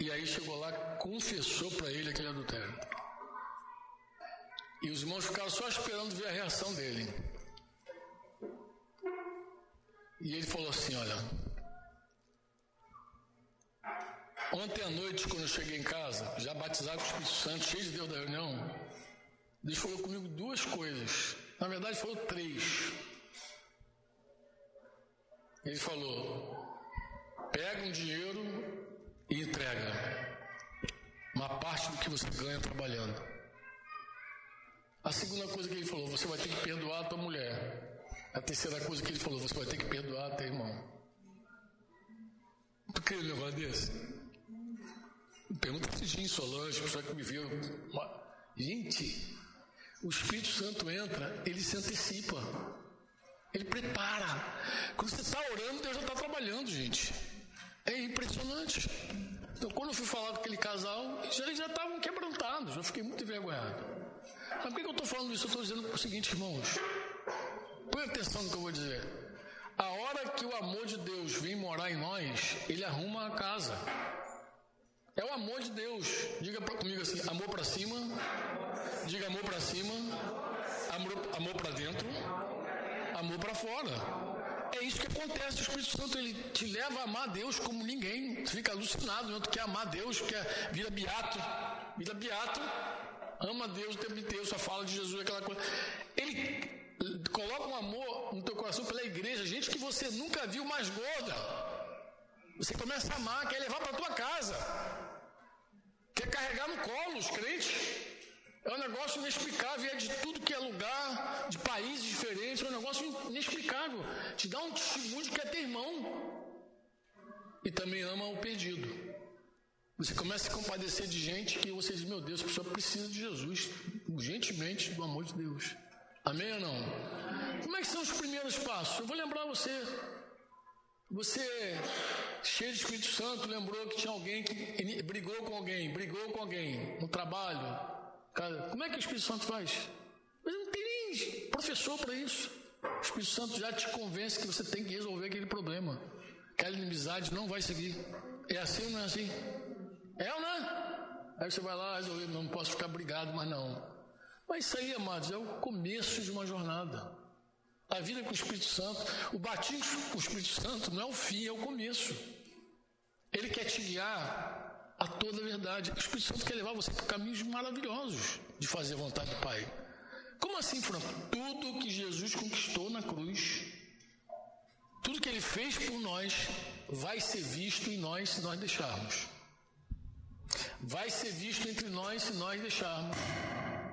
E aí chegou lá, confessou para ele aquele adultério. E os irmãos ficaram só esperando ver a reação dele. E ele falou assim: Olha, Ontem à noite, quando eu cheguei em casa, já batizado com o Espírito Santo, cheio de Deus da reunião, Deus falou comigo duas coisas. Na verdade, falou três. Ele falou: pega um dinheiro e entrega uma parte do que você ganha trabalhando. A segunda coisa que ele falou: você vai ter que perdoar a tua mulher. A terceira coisa que ele falou: você vai ter que perdoar a teu irmão. Tu crê um negócio desse? Pergunta para Gin Solange, pessoa que me viu. Gente, o Espírito Santo entra, ele se antecipa. Ele prepara. Quando você está orando, Deus já está trabalhando, gente. É impressionante. Então, quando eu fui falar com aquele casal, eles já estavam quebrantados. Eu fiquei muito envergonhado. Mas por que eu estou falando isso? Eu estou dizendo o seguinte, irmãos. Põe atenção no que eu vou dizer. A hora que o amor de Deus vem morar em nós, ele arruma a casa. É o amor de Deus. Diga comigo assim: amor para cima. Diga amor para cima. Amor, amor para dentro. Amor para fora. É isso que acontece. O Espírito Santo ele te leva a amar Deus como ninguém. Tu fica alucinado. Né? Tu quer amar Deus, quer vira beato. Vira beato. Ama Deus o tempo inteiro. Só fala de Jesus, aquela coisa. Ele coloca um amor no teu coração pela igreja. Gente que você nunca viu mais gorda. Você começa a amar, quer levar para tua casa. Quer carregar no colo os crentes. É um negócio inexplicável, é de tudo que é lugar, de países diferentes, é um negócio inexplicável. Te dá um testemunho de que é teu irmão. E também ama o perdido. Você começa a compadecer de gente que você diz, meu Deus, a pessoa precisa de Jesus, urgentemente, do amor de Deus. Amém ou não? Como é que são os primeiros passos? Eu vou lembrar você. Você, cheio de Espírito Santo, lembrou que tinha alguém que brigou com alguém, brigou com alguém no trabalho. Como é que o Espírito Santo faz? Mas não tem nem professor para isso. O Espírito Santo já te convence que você tem que resolver aquele problema. Aquela inimizade não vai seguir. É assim ou não é assim? É ou não é? Aí você vai lá resolver, não posso ficar brigado, mas não. Mas isso aí, amados, é o começo de uma jornada. A vida com o Espírito Santo, o batismo com o Espírito Santo não é o fim, é o começo. Ele quer te guiar a toda a verdade. O Espírito Santo quer levar você por caminhos maravilhosos de fazer a vontade do Pai. Como assim, Franco? Tudo que Jesus conquistou na cruz, tudo que ele fez por nós, vai ser visto em nós se nós deixarmos. Vai ser visto entre nós se nós deixarmos.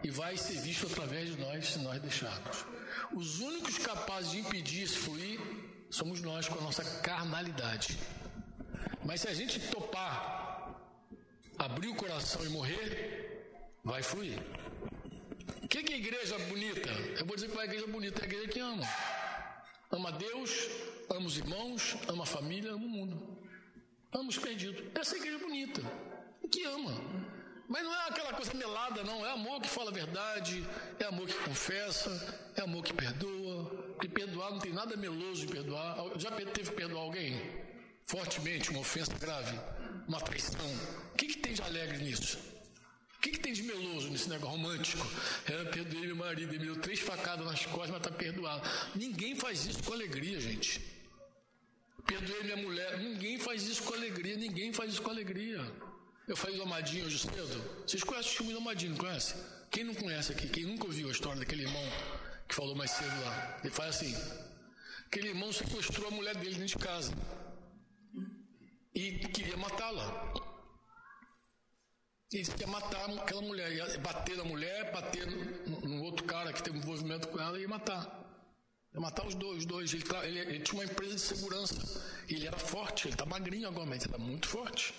E vai ser visto através de nós se nós deixarmos. Os únicos capazes de impedir esse fluir somos nós com a nossa carnalidade. Mas se a gente topar, abrir o coração e morrer, vai fluir. O que, que é igreja bonita? Eu vou dizer que é a igreja bonita é a igreja que ama. Ama Deus, ama os irmãos, ama a família, ama o mundo. Ama os perdidos. Essa é a igreja bonita. Que ama. Mas não é aquela coisa melada, não. É amor que fala a verdade, é amor que confessa, é amor que perdoa. Porque perdoar não tem nada meloso de perdoar. Já teve que perdoar alguém? Fortemente, uma ofensa grave, uma traição. O que, que tem de alegre nisso? O que, que tem de meloso nesse negócio romântico? É, perdoei meu marido, ele me deu três facadas nas costas, mas está perdoado. Ninguém faz isso com alegria, gente. Perdoei minha mulher. Ninguém faz isso com alegria, ninguém faz isso com alegria. Eu falei do Amadinho hoje cedo. Vocês conhecem o testemunho do Amadinho, conhece? Quem não conhece aqui? Quem nunca ouviu a história daquele irmão que falou mais cedo lá? Ele fala assim: aquele irmão sequestrou a mulher dele dentro de casa e queria matá-la. Ele queria matar aquela mulher, ia bater na mulher, bater no, no outro cara que teve um envolvimento com ela e ia matar. Ia matar os dois, os dois. Ele, ele, ele tinha uma empresa de segurança. Ele era forte, ele está magrinho agora, mas ele era muito forte.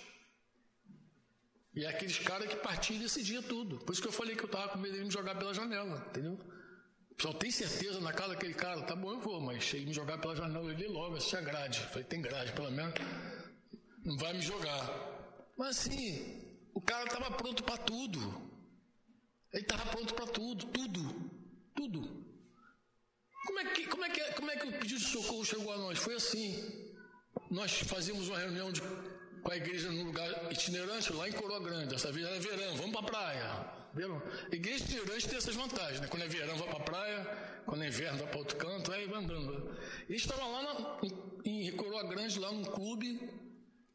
E é aqueles caras que partiam e decidiam tudo. Por isso que eu falei que eu estava com medo de me jogar pela janela, entendeu? Pessoal tem certeza na casa daquele cara, tá bom, eu vou, mas cheguei me jogar pela janela, eu li logo, assistir a grade. Falei, tem grade, pelo menos não vai me jogar. Mas assim, o cara estava pronto para tudo. Ele estava pronto para tudo, tudo, tudo. Como é, que, como, é que, como é que o pedido de socorro chegou a nós? Foi assim. Nós fazíamos uma reunião de com a igreja num lugar itinerante, lá em Coroa Grande. Dessa vez era verão, vamos para a praia. Viram? Igreja itinerante tem essas vantagens, né? Quando é verão, vai para a praia, quando é inverno, vai para outro canto, aí vai andando. E estava lá na, em, em Coroa Grande, lá num clube,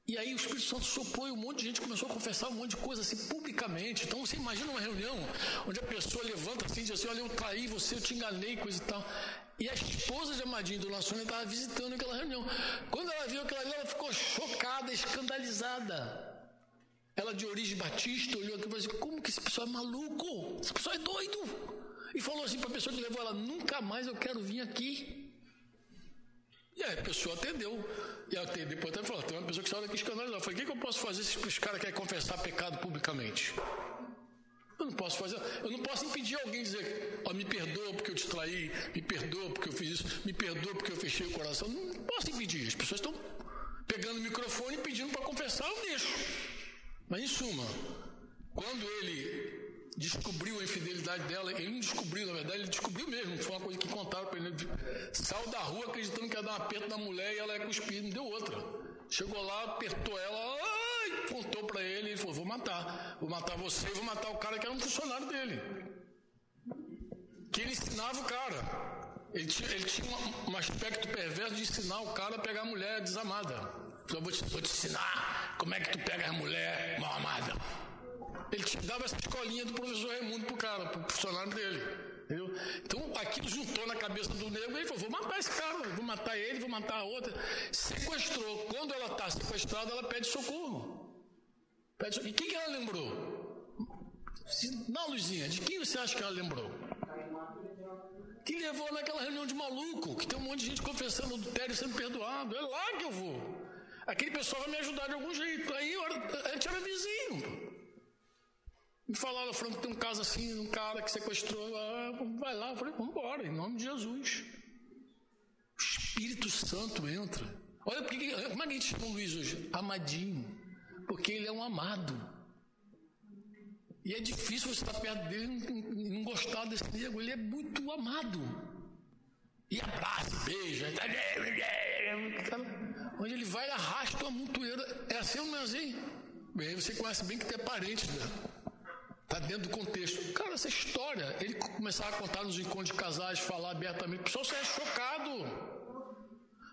e aí o Espírito Santo soprou e um monte de gente começou a confessar um monte de coisa assim publicamente. Então você imagina uma reunião onde a pessoa levanta assim e diz assim: Olha, eu traí você, eu te enganei, coisa e tal. E a esposa de Amadinho do Sônia estava visitando aquela reunião. Quando ela viu aquela ali, ela ficou chocada, escandalizada. Ela de origem batista olhou aqui e falou assim: Como que esse pessoal é maluco? Esse pessoal é doido. E falou assim para a pessoa que levou ela: Nunca mais eu quero vir aqui. E aí a pessoa atendeu. E ela depois até falou: tem uma pessoa que saiu daqui escandalizada. Eu falei: o que, que eu posso fazer se os caras querem confessar pecado publicamente? Eu não posso fazer, eu não posso impedir alguém dizer, oh, me perdoa porque eu te traí, me perdoa porque eu fiz isso, me perdoa porque eu fechei o coração. Não posso impedir. As pessoas estão pegando o microfone e pedindo para confessar, eu deixo. Mas em suma, quando ele descobriu a infidelidade dela. Ele não descobriu, na verdade, ele descobriu mesmo. Foi uma coisa que contaram para ele. Ele saiu da rua acreditando que ia dar um aperto na mulher e ela ia cuspir, não deu outra. Chegou lá, apertou ela, ai, contou para ele, ele falou: Vou matar, vou matar você, vou matar o cara que era um funcionário dele. Que ele ensinava o cara. Ele tinha, ele tinha um, um aspecto perverso de ensinar o cara a pegar a mulher desamada. Eu vou te, vou te ensinar como é que tu pega a mulher mal amada. Ele dava essa escolinha do professor Raimundo pro cara, pro funcionário dele. Entendeu? Então aquilo juntou na cabeça do negro e ele falou: vou matar esse cara, vou matar ele, vou matar a outra. Sequestrou. Quando ela está sequestrada, ela pede socorro. Pede socorro. E quem que ela lembrou? Não, Luzinha, de quem você acha que ela lembrou? Que levou naquela reunião de maluco, que tem um monte de gente confessando adultério sendo perdoado. É lá que eu vou. Aquele pessoal vai me ajudar de algum jeito. Aí a gente era vizinho. Me falaram, Franco, tem um caso assim, um cara que sequestrou. Ah, vai lá, eu falei, vamos embora, em nome de Jesus. O Espírito Santo entra. Olha, porque, como é que a gente chama o Luiz hoje? Amadinho. Porque ele é um amado. E é difícil você estar perto dele e não gostar desse nego. Ele é muito amado. E abraça, beija. Onde ele vai, arrasta uma montoeira. É assim ou não é assim? Bem, você conhece bem que tem parente, né? Está dentro do contexto. Cara, essa história, ele começava a contar nos encontros de casais, falar abertamente, o pessoal saia chocado.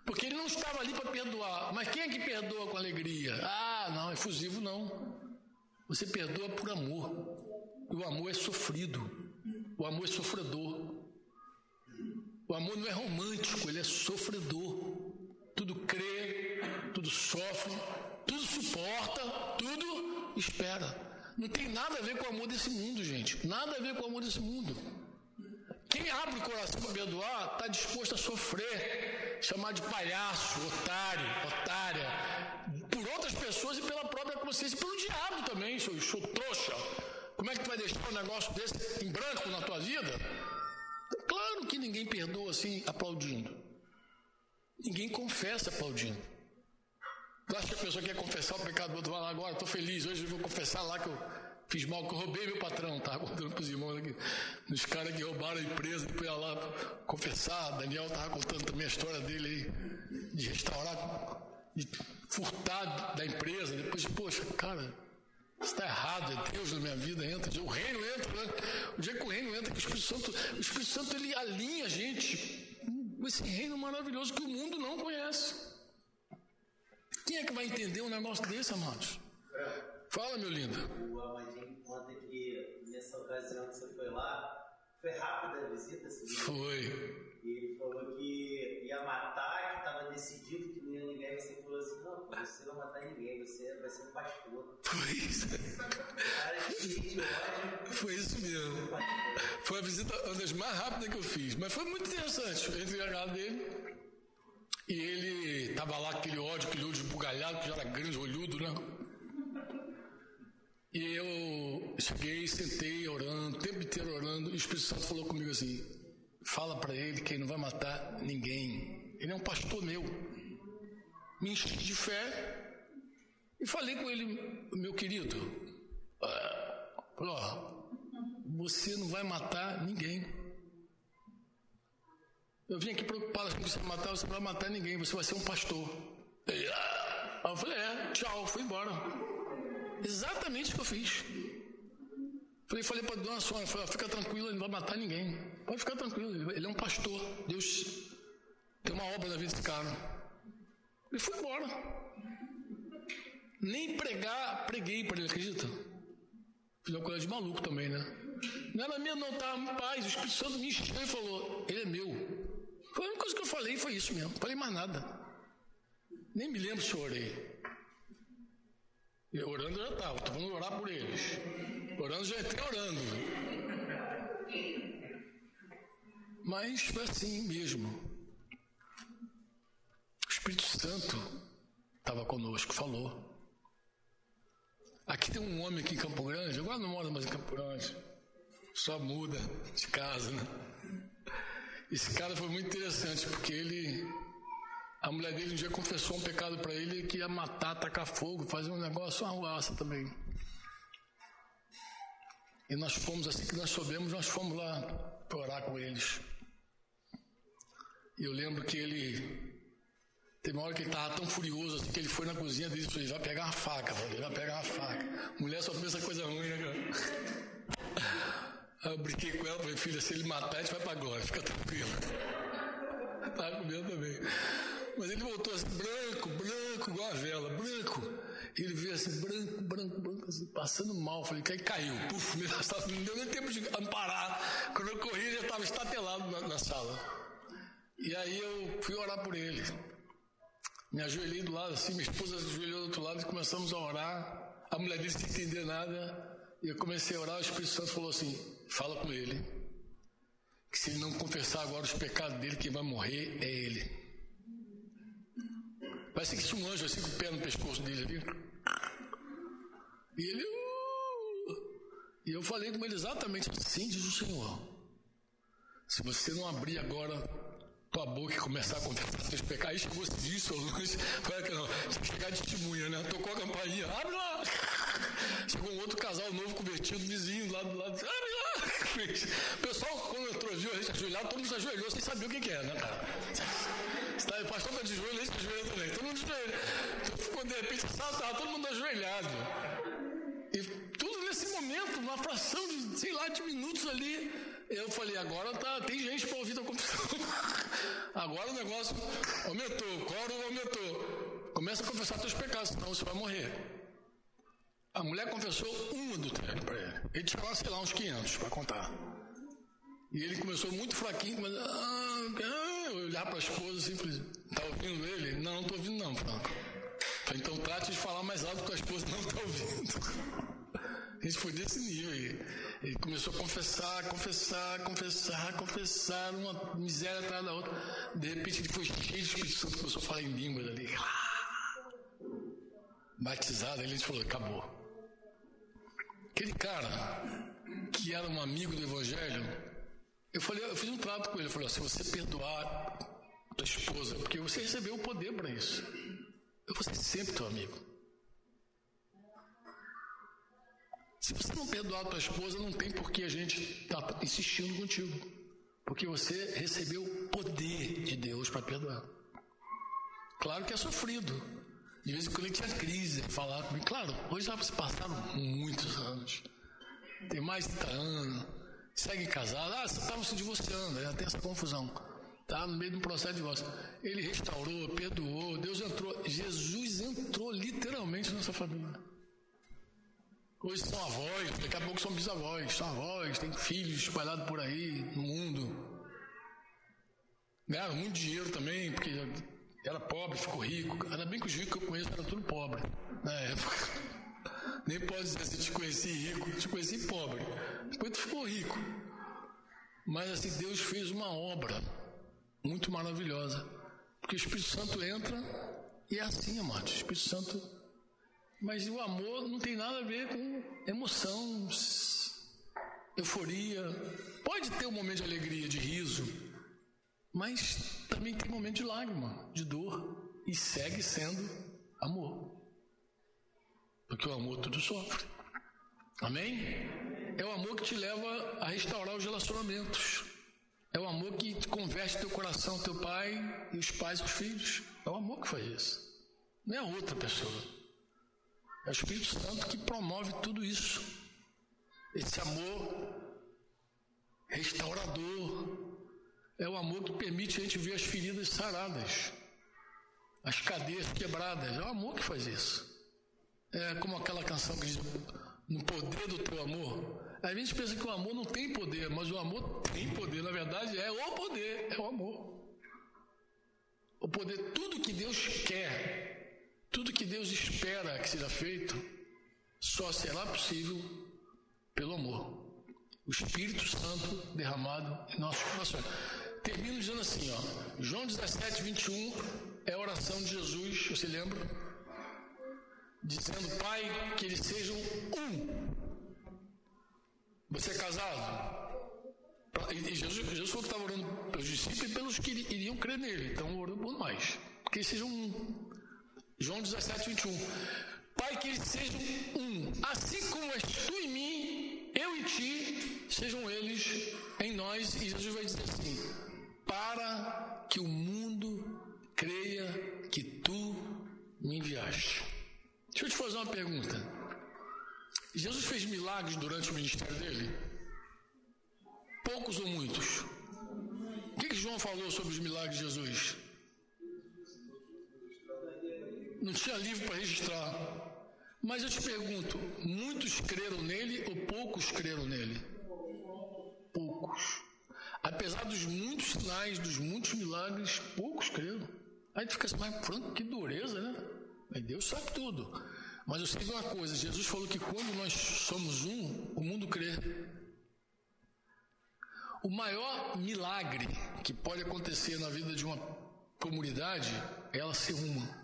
Porque ele não estava ali para perdoar. Mas quem é que perdoa com alegria? Ah, não, efusivo não. Você perdoa por amor. E o amor é sofrido. O amor é sofredor. O amor não é romântico, ele é sofredor. Tudo crê, tudo sofre, tudo suporta, tudo espera. Não tem nada a ver com o amor desse mundo, gente. Nada a ver com o amor desse mundo. Quem abre o coração para perdoar está disposto a sofrer, chamar de palhaço, otário, otária, por outras pessoas e pela própria consciência, pelo diabo também, seu, seu trouxa. Como é que tu vai deixar um negócio desse em branco na tua vida? Claro que ninguém perdoa assim aplaudindo. Ninguém confessa aplaudindo. Tu acha que a pessoa quer confessar o pecado do outro? Vai lá agora, estou feliz, hoje eu vou confessar lá que eu fiz mal, que eu roubei meu patrão, tá? Contando para os irmãos aqui. Os caras que roubaram a empresa, depois ia lá confessar. Daniel estava contando também a história dele aí, de restaurar, de furtar da empresa. Depois, poxa, cara, está errado, é Deus na minha vida entra, o reino entra, né? O dia que o reino entra, o Espírito Santo, o Espírito Santo ele alinha a gente com esse reino maravilhoso que o mundo não conhece. Quem é que vai entender um negócio desse, amados? Fala, meu lindo. O Amadinho conta que nessa ocasião que você foi lá, foi rápida a visita? Assim, foi. E ele falou que ia matar, que estava decidido que não ia ninguém. Você falou assim: não, você não vai matar ninguém, você vai ser um pastor. Foi isso. Cara, que ódio. Foi isso mesmo. Foi a visita uma das mais rápidas que eu fiz. Mas foi muito interessante. Na casa dele. E ele tava lá, aquele ódio, aquele olho esbugalhado, que já era grande, olhudo, né? E eu cheguei, sentei orando, o tempo inteiro orando, e o Espírito Santo falou comigo assim: fala para ele que ele não vai matar ninguém. Ele é um pastor meu. Me enchi de fé e falei com ele, meu querido, ó, você não vai matar ninguém. Eu vim aqui preocupado com você vai matar, você não vai matar ninguém, você vai ser um pastor. Aí eu falei, é, tchau, fui embora. Exatamente o que eu fiz. Falei, falei para Dona Sônia, falei, fica tranquilo, ele não vai matar ninguém. Pode ficar tranquilo, ele é um pastor. Deus tem uma obra na vida desse cara. Ele foi embora. Nem pregar, preguei para ele, acredita? Fiz uma coisa de maluco também, né? Não era minha, não, tá paz. O Espírito Santo me encheu e falou: Ele é meu. A única coisa que eu falei, foi isso mesmo. Falei mais nada. Nem me lembro se eu orei. E orando já estava, estou falando orar por eles. Orando já entrei orando. Mas foi assim mesmo. O Espírito Santo estava conosco, falou. Aqui tem um homem aqui em Campo Grande, agora não mora mais em Campo Grande, só muda de casa, né? Esse cara foi muito interessante, porque ele a mulher dele um dia confessou um pecado para ele que ia matar, tacar fogo, fazer um negócio, uma ruaça também. E nós fomos, assim que nós soubemos, nós fomos lá para orar com eles. E eu lembro que ele. Teve uma hora que ele estava tão furioso assim que ele foi na cozinha dele e disse: vai pegar uma faca, falei, vai pegar uma faca. Mulher só pensa coisa ruim, né, cara? Eu brinquei com ela, falei, filha, se ele matar, a gente vai para agora, fica tranquilo. Estava com medo também. Mas ele voltou assim, branco, branco, igual a vela, branco. Ele veio assim, branco, branco, branco, assim, passando mal. Falei, aí caiu. Puf, não deu nem tempo de amparar. Quando eu corri, ele já estava estatelado na, na sala. E aí eu fui orar por ele. Me ajoelhei do lado assim, minha esposa se ajoelhou do outro lado e começamos a orar. A mulher disse sem entender nada. E eu comecei a orar, o Espírito Santo falou assim: fala com ele. Que se ele não confessar agora os pecados dele, quem vai morrer é ele. Parece que tinha um anjo assim com o pé no pescoço dele ali. E ele. Uh, e eu falei com ele exatamente assim, diz o Senhor. Se você não abrir agora tua boca e começar a confessar teus pecados, aí chegou esse dia, Solange, foi que não, você chegar de testemunha, né? Tocou a campainha, abre lá! Chegou um outro casal novo convertido, vizinho lá do lado, abre lá! O pessoal, quando entrou, viu a gente ajoelhado, todo mundo se ajoelhou sem saber o que, que é, né, cara? Tá, o pastor está de joelho, a gente ajoelha também. Todo mundo de joelho. Quando de repente estava todo mundo ajoelhado. E tudo nesse momento, uma fração de, sei lá, de minutos ali, eu falei, agora tá, tem gente para ouvir a confissão. agora o negócio aumentou, o coro aumentou. Começa a confessar teus pecados, senão você vai morrer. A mulher confessou um adultério para ele. Ele tinha sei lá, uns 500 para contar. E ele começou muito fraquinho, mas ah, ah, olhar para a esposa assim, falei, tá ouvindo ele? Não, não estou ouvindo não, Franco. Então trate de falar mais alto que a esposa não está ouvindo. Gente foi desse nível aí. Ele começou a confessar, confessar, confessar, confessar, uma miséria atrás da outra. De repente ele foi cheio de Espírito Santo, começou a falar em línguas ali. Batizado, ele falou, acabou. Aquele cara que era um amigo do Evangelho, eu falei, eu fiz um trato com ele, eu falei, se você perdoar tua esposa, porque você recebeu o poder para isso, eu vou ser sempre teu amigo. Se você não perdoar tua esposa, não tem por que a gente tá insistindo contigo. Porque você recebeu o poder de Deus para perdoar. Claro que é sofrido. De vez em quando ele tinha crise, falar comigo. Claro, hoje já se passaram muitos anos. Tem mais de 30 anos segue casado, ah, estavam se divorciando, já tem essa confusão. Tá no meio de um processo de divórcio. Ele restaurou, perdoou, Deus entrou, Jesus entrou literalmente nessa família. Hoje são avós, daqui a pouco são bisavós, são avós, tem filhos espalhados por aí no mundo. Ganharam muito dinheiro também, porque era pobre, ficou rico. Ainda bem que os ricos que eu conheço eram tudo pobre na época. Nem pode dizer se te conheci rico, te conheci pobre. Depois tu ficou rico. Mas assim, Deus fez uma obra muito maravilhosa. Porque o Espírito Santo entra e é assim, amados. O Espírito Santo. Mas o amor não tem nada a ver com emoção, euforia. Pode ter um momento de alegria, de riso, mas também tem momento de lágrima, de dor. E segue sendo amor. Porque o amor tudo sofre. Amém? É o amor que te leva a restaurar os relacionamentos. É o amor que te converte teu coração, teu pai e os pais e os filhos. É o amor que faz isso. Não é outra pessoa. É o Espírito Santo que promove tudo isso. Esse amor restaurador. É o amor que permite a gente ver as feridas saradas, as cadeias quebradas. É o amor que faz isso. É como aquela canção que diz: No poder do teu amor. A gente pensa que o amor não tem poder, mas o amor tem poder. Na verdade, é o poder, é o amor. O poder, tudo que Deus quer, tudo que Deus espera que seja feito, só será possível pelo amor. O Espírito Santo derramado em nossos corações. Termino dizendo assim, ó. João 17, 21 é a oração de Jesus, você lembra? dizendo, Pai, que eles sejam um. Você é casado? E Jesus, Jesus falou que estava orando pelos discípulos e pelos que iriam crer nele. Então orando por nós. Que eles sejam um. João 17, 21. Pai, que eles sejam um. Assim como és tu em mim, eu e ti, sejam eles em nós. E Jesus vai dizer assim: Para que o mundo creia que tu me enviaste. Deixa eu te fazer uma pergunta. Jesus fez milagres durante o ministério dele? Poucos ou muitos? O que, que João falou sobre os milagres de Jesus? Não tinha livro para registrar. Mas eu te pergunto: muitos creram nele ou poucos creram nele? Poucos. Apesar dos muitos sinais, dos muitos milagres, poucos creram. Aí tu fica assim, mas Franco, que dureza, né? Mas Deus sabe tudo. Mas eu sei de uma coisa: Jesus falou que quando nós somos um, o mundo crê. O maior milagre que pode acontecer na vida de uma comunidade é ela ser uma.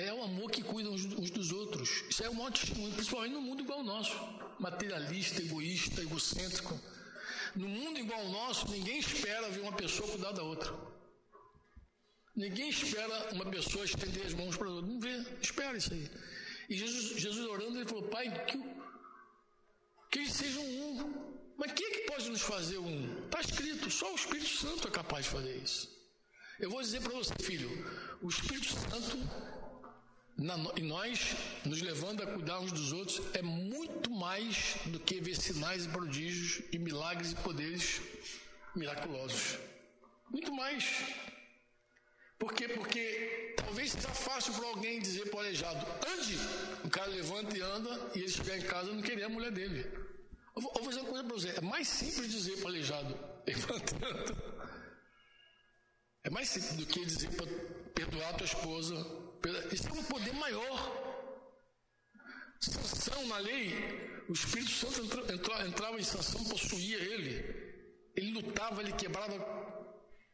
É o amor que cuida uns, dos outros. Isso é o maior testemunho, principalmente no mundo igual ao nosso materialista, egoísta, egocêntrico. No mundo igual ao nosso, ninguém espera ver uma pessoa cuidar da outra. Ninguém espera uma pessoa estender as mãos para o outro. Não vê, espera isso aí. E Jesus, Jesus orando, ele falou: Pai, que, que eles sejam um. Mas quem é que pode nos fazer um? Está escrito, só o Espírito Santo é capaz de fazer isso. Eu vou dizer para você, filho: o Espírito Santo na, e nós, nos levando a cuidar uns dos outros, é muito mais do que ver sinais e prodígios e milagres e poderes miraculosos. Muito mais. Por quê? Porque talvez seja fácil para alguém dizer para o aleijado, ande, o cara levanta e anda, e ele chegar em casa não querer a mulher dele. Eu vou, eu vou dizer uma coisa para você, é mais simples dizer para o aleijado, levantando. É mais simples do que dizer para perdoar a tua esposa. Isso é um poder maior. Sanção na lei, o Espírito Santo entrava, entrava, entrava em sanção, possuía ele. Ele lutava, ele quebrava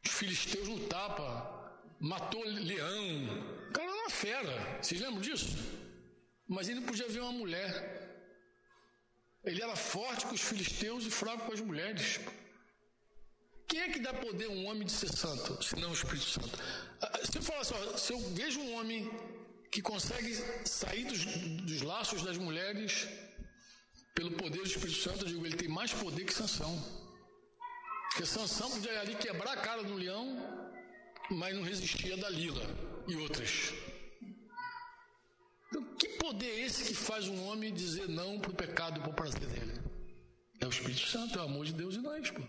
os filisteus no tapa matou leão. O cara era uma fera. Vocês lembram disso? Mas ele não podia ver uma mulher. Ele era forte com os filisteus e fraco com as mulheres. Quem é que dá poder a um homem de ser santo, se não o Espírito Santo? Ah, se eu falar assim, se eu vejo um homem que consegue sair dos, dos laços das mulheres pelo poder do Espírito Santo, eu digo, ele tem mais poder que Sansão. Porque Sansão podia ali quebrar a cara do leão mas não resistia a Dalila e outras. Então, que poder é esse que faz um homem dizer não para o pecado e para o prazer dele? É o Espírito Santo, é o amor de Deus em nós, pô.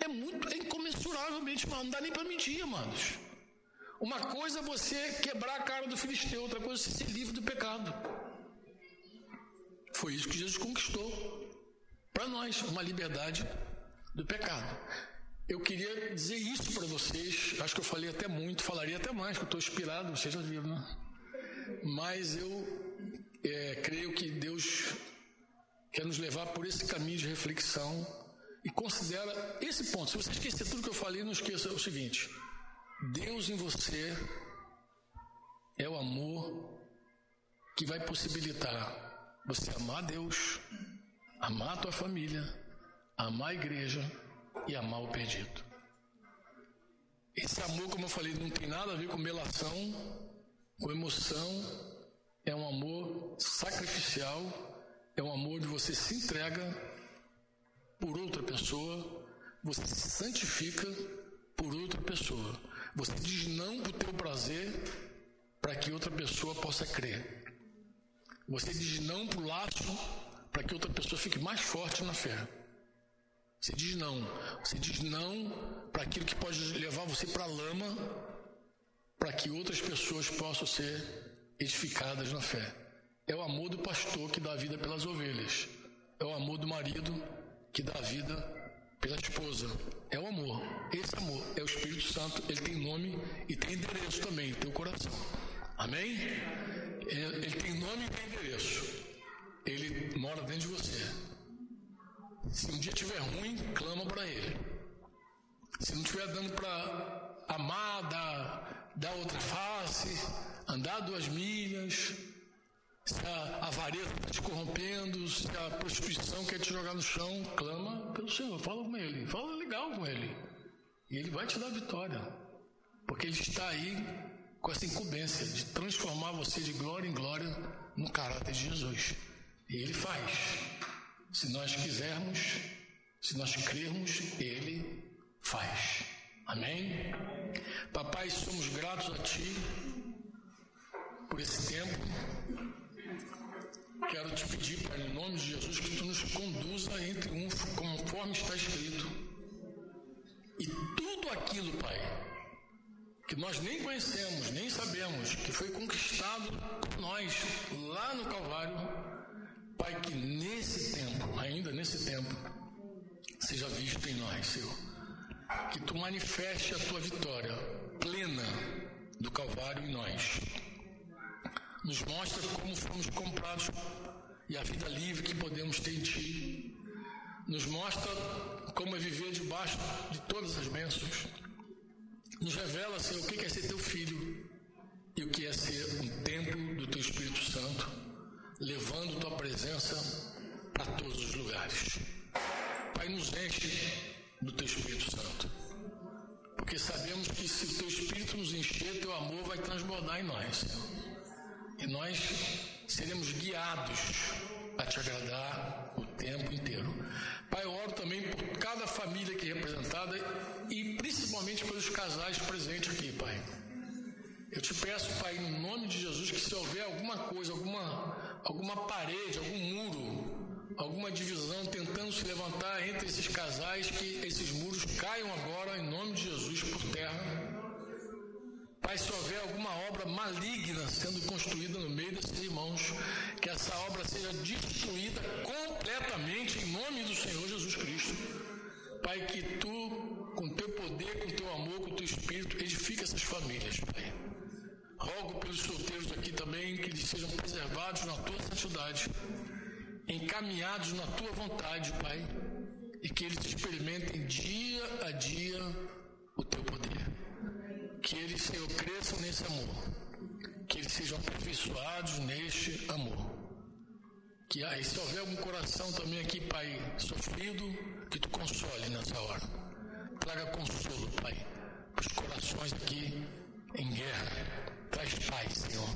É muito, é incomensuravelmente, mano. Não dá nem para mentir, amados. Uma coisa é você quebrar a cara do filisteu, outra coisa é você ser livre do pecado. Foi isso que Jesus conquistou para nós, uma liberdade do pecado. Eu queria dizer isso para vocês, acho que eu falei até muito, falaria até mais, que eu estou inspirado, vocês já viram, né? Mas eu é, creio que Deus quer nos levar por esse caminho de reflexão e considera esse ponto. Se você esquecer tudo que eu falei, não esqueça o seguinte: Deus em você é o amor que vai possibilitar você amar Deus, amar a tua família, amar a igreja e amar o perdido. Esse amor, como eu falei, não tem nada a ver com melação, com emoção, é um amor sacrificial, é um amor de você se entrega por outra pessoa, você se santifica por outra pessoa. Você diz não para o teu prazer para que outra pessoa possa crer. Você diz não para o laço para que outra pessoa fique mais forte na fé. Você diz não. Você diz não para aquilo que pode levar você para a lama para que outras pessoas possam ser edificadas na fé. É o amor do pastor que dá vida pelas ovelhas. É o amor do marido que dá vida pela esposa. É o amor. Esse amor é o Espírito Santo. Ele tem nome e tem endereço também, teu coração. Amém? Ele tem nome e tem endereço. Ele mora dentro de você. Se um dia estiver ruim, clama para ele. Se não estiver dando para amar, dar, dar outra face, andar duas milhas, se a avareza está te corrompendo, se a prostituição quer te jogar no chão, clama pelo Senhor, fala com Ele, fala legal com Ele. E Ele vai te dar vitória, porque Ele está aí com essa incumbência de transformar você de glória em glória no caráter de Jesus. E Ele faz. Se nós quisermos, se nós crermos, Ele faz. Amém? Papai, somos gratos a Ti por esse tempo. Quero te pedir, Pai, em nome de Jesus, que tu nos conduza em triunfo, conforme está escrito. E tudo aquilo, Pai, que nós nem conhecemos, nem sabemos, que foi conquistado por nós lá no Calvário, Pai, que nesse tempo, ainda nesse tempo, seja visto em nós, Senhor. Que tu manifeste a tua vitória plena do Calvário em nós nos mostra como fomos comprados e a vida livre que podemos ter em Ti. Nos mostra como é viver debaixo de todas as bênçãos. Nos revela, Senhor, o que é ser Teu filho e o que é ser um templo do Teu Espírito Santo, levando Tua presença para todos os lugares. Pai, nos enche do Teu Espírito Santo. Porque sabemos que se o Teu Espírito nos encher, Teu amor vai transbordar em nós, Senhor e nós seremos guiados a te agradar o tempo inteiro. Pai, eu oro também por cada família aqui representada e principalmente pelos casais presentes aqui, Pai. Eu te peço, Pai, no nome de Jesus, que se houver alguma coisa, alguma, alguma parede, algum muro, alguma divisão tentando se levantar entre esses casais, que esses muros caiam agora, em nome de Jesus, Pai, se houver alguma obra maligna sendo construída no meio desses irmãos, que essa obra seja destruída completamente em nome do Senhor Jesus Cristo. Pai, que tu, com teu poder, com teu amor, com teu espírito, edifique essas famílias, Pai. Rogo pelos solteiros aqui também que eles sejam preservados na tua santidade, encaminhados na tua vontade, Pai, e que eles experimentem dia a dia o teu poder. Que eles, Senhor, cresçam nesse amor. Que eles sejam aperfeiçoados neste amor. Que aí, se houver algum coração também aqui, Pai, sofrido, que tu console nessa hora. Traga consolo, Pai, para os corações aqui em guerra. Traz paz, Senhor.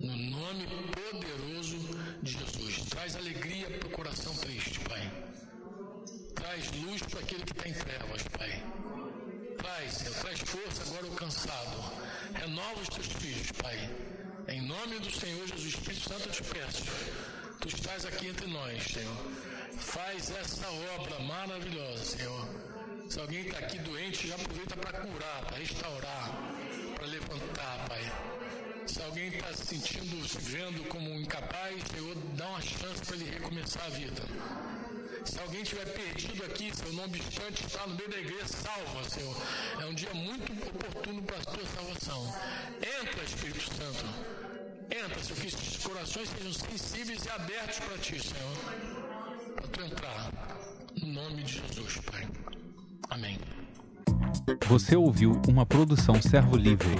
No nome poderoso de Jesus. Traz alegria para o coração triste, Pai. Traz luz para aquele que está em trevas, Pai Traz, Senhor, traz força agora ao cansado. Renova os teus filhos, Pai. Em nome do Senhor Jesus, Espírito Santo, eu te peço. Tu estás aqui entre nós, Senhor. Faz essa obra maravilhosa, Senhor. Se alguém está aqui doente, já aproveita para curar, para restaurar, para levantar, Pai. Se alguém está se sentindo, se vendo como incapaz, Senhor, dá uma chance para ele recomeçar a vida. Se alguém estiver perdido aqui, Senhor, não obstante estar no meio da igreja, salva, Senhor. É um dia muito oportuno para a tua salvação. Entra, Espírito Santo. Entra, Senhor, que esses corações sejam sensíveis e abertos para ti, Senhor. Para tu entrar. No nome de Jesus, Pai. Amém. Você ouviu uma produção Servo Livre.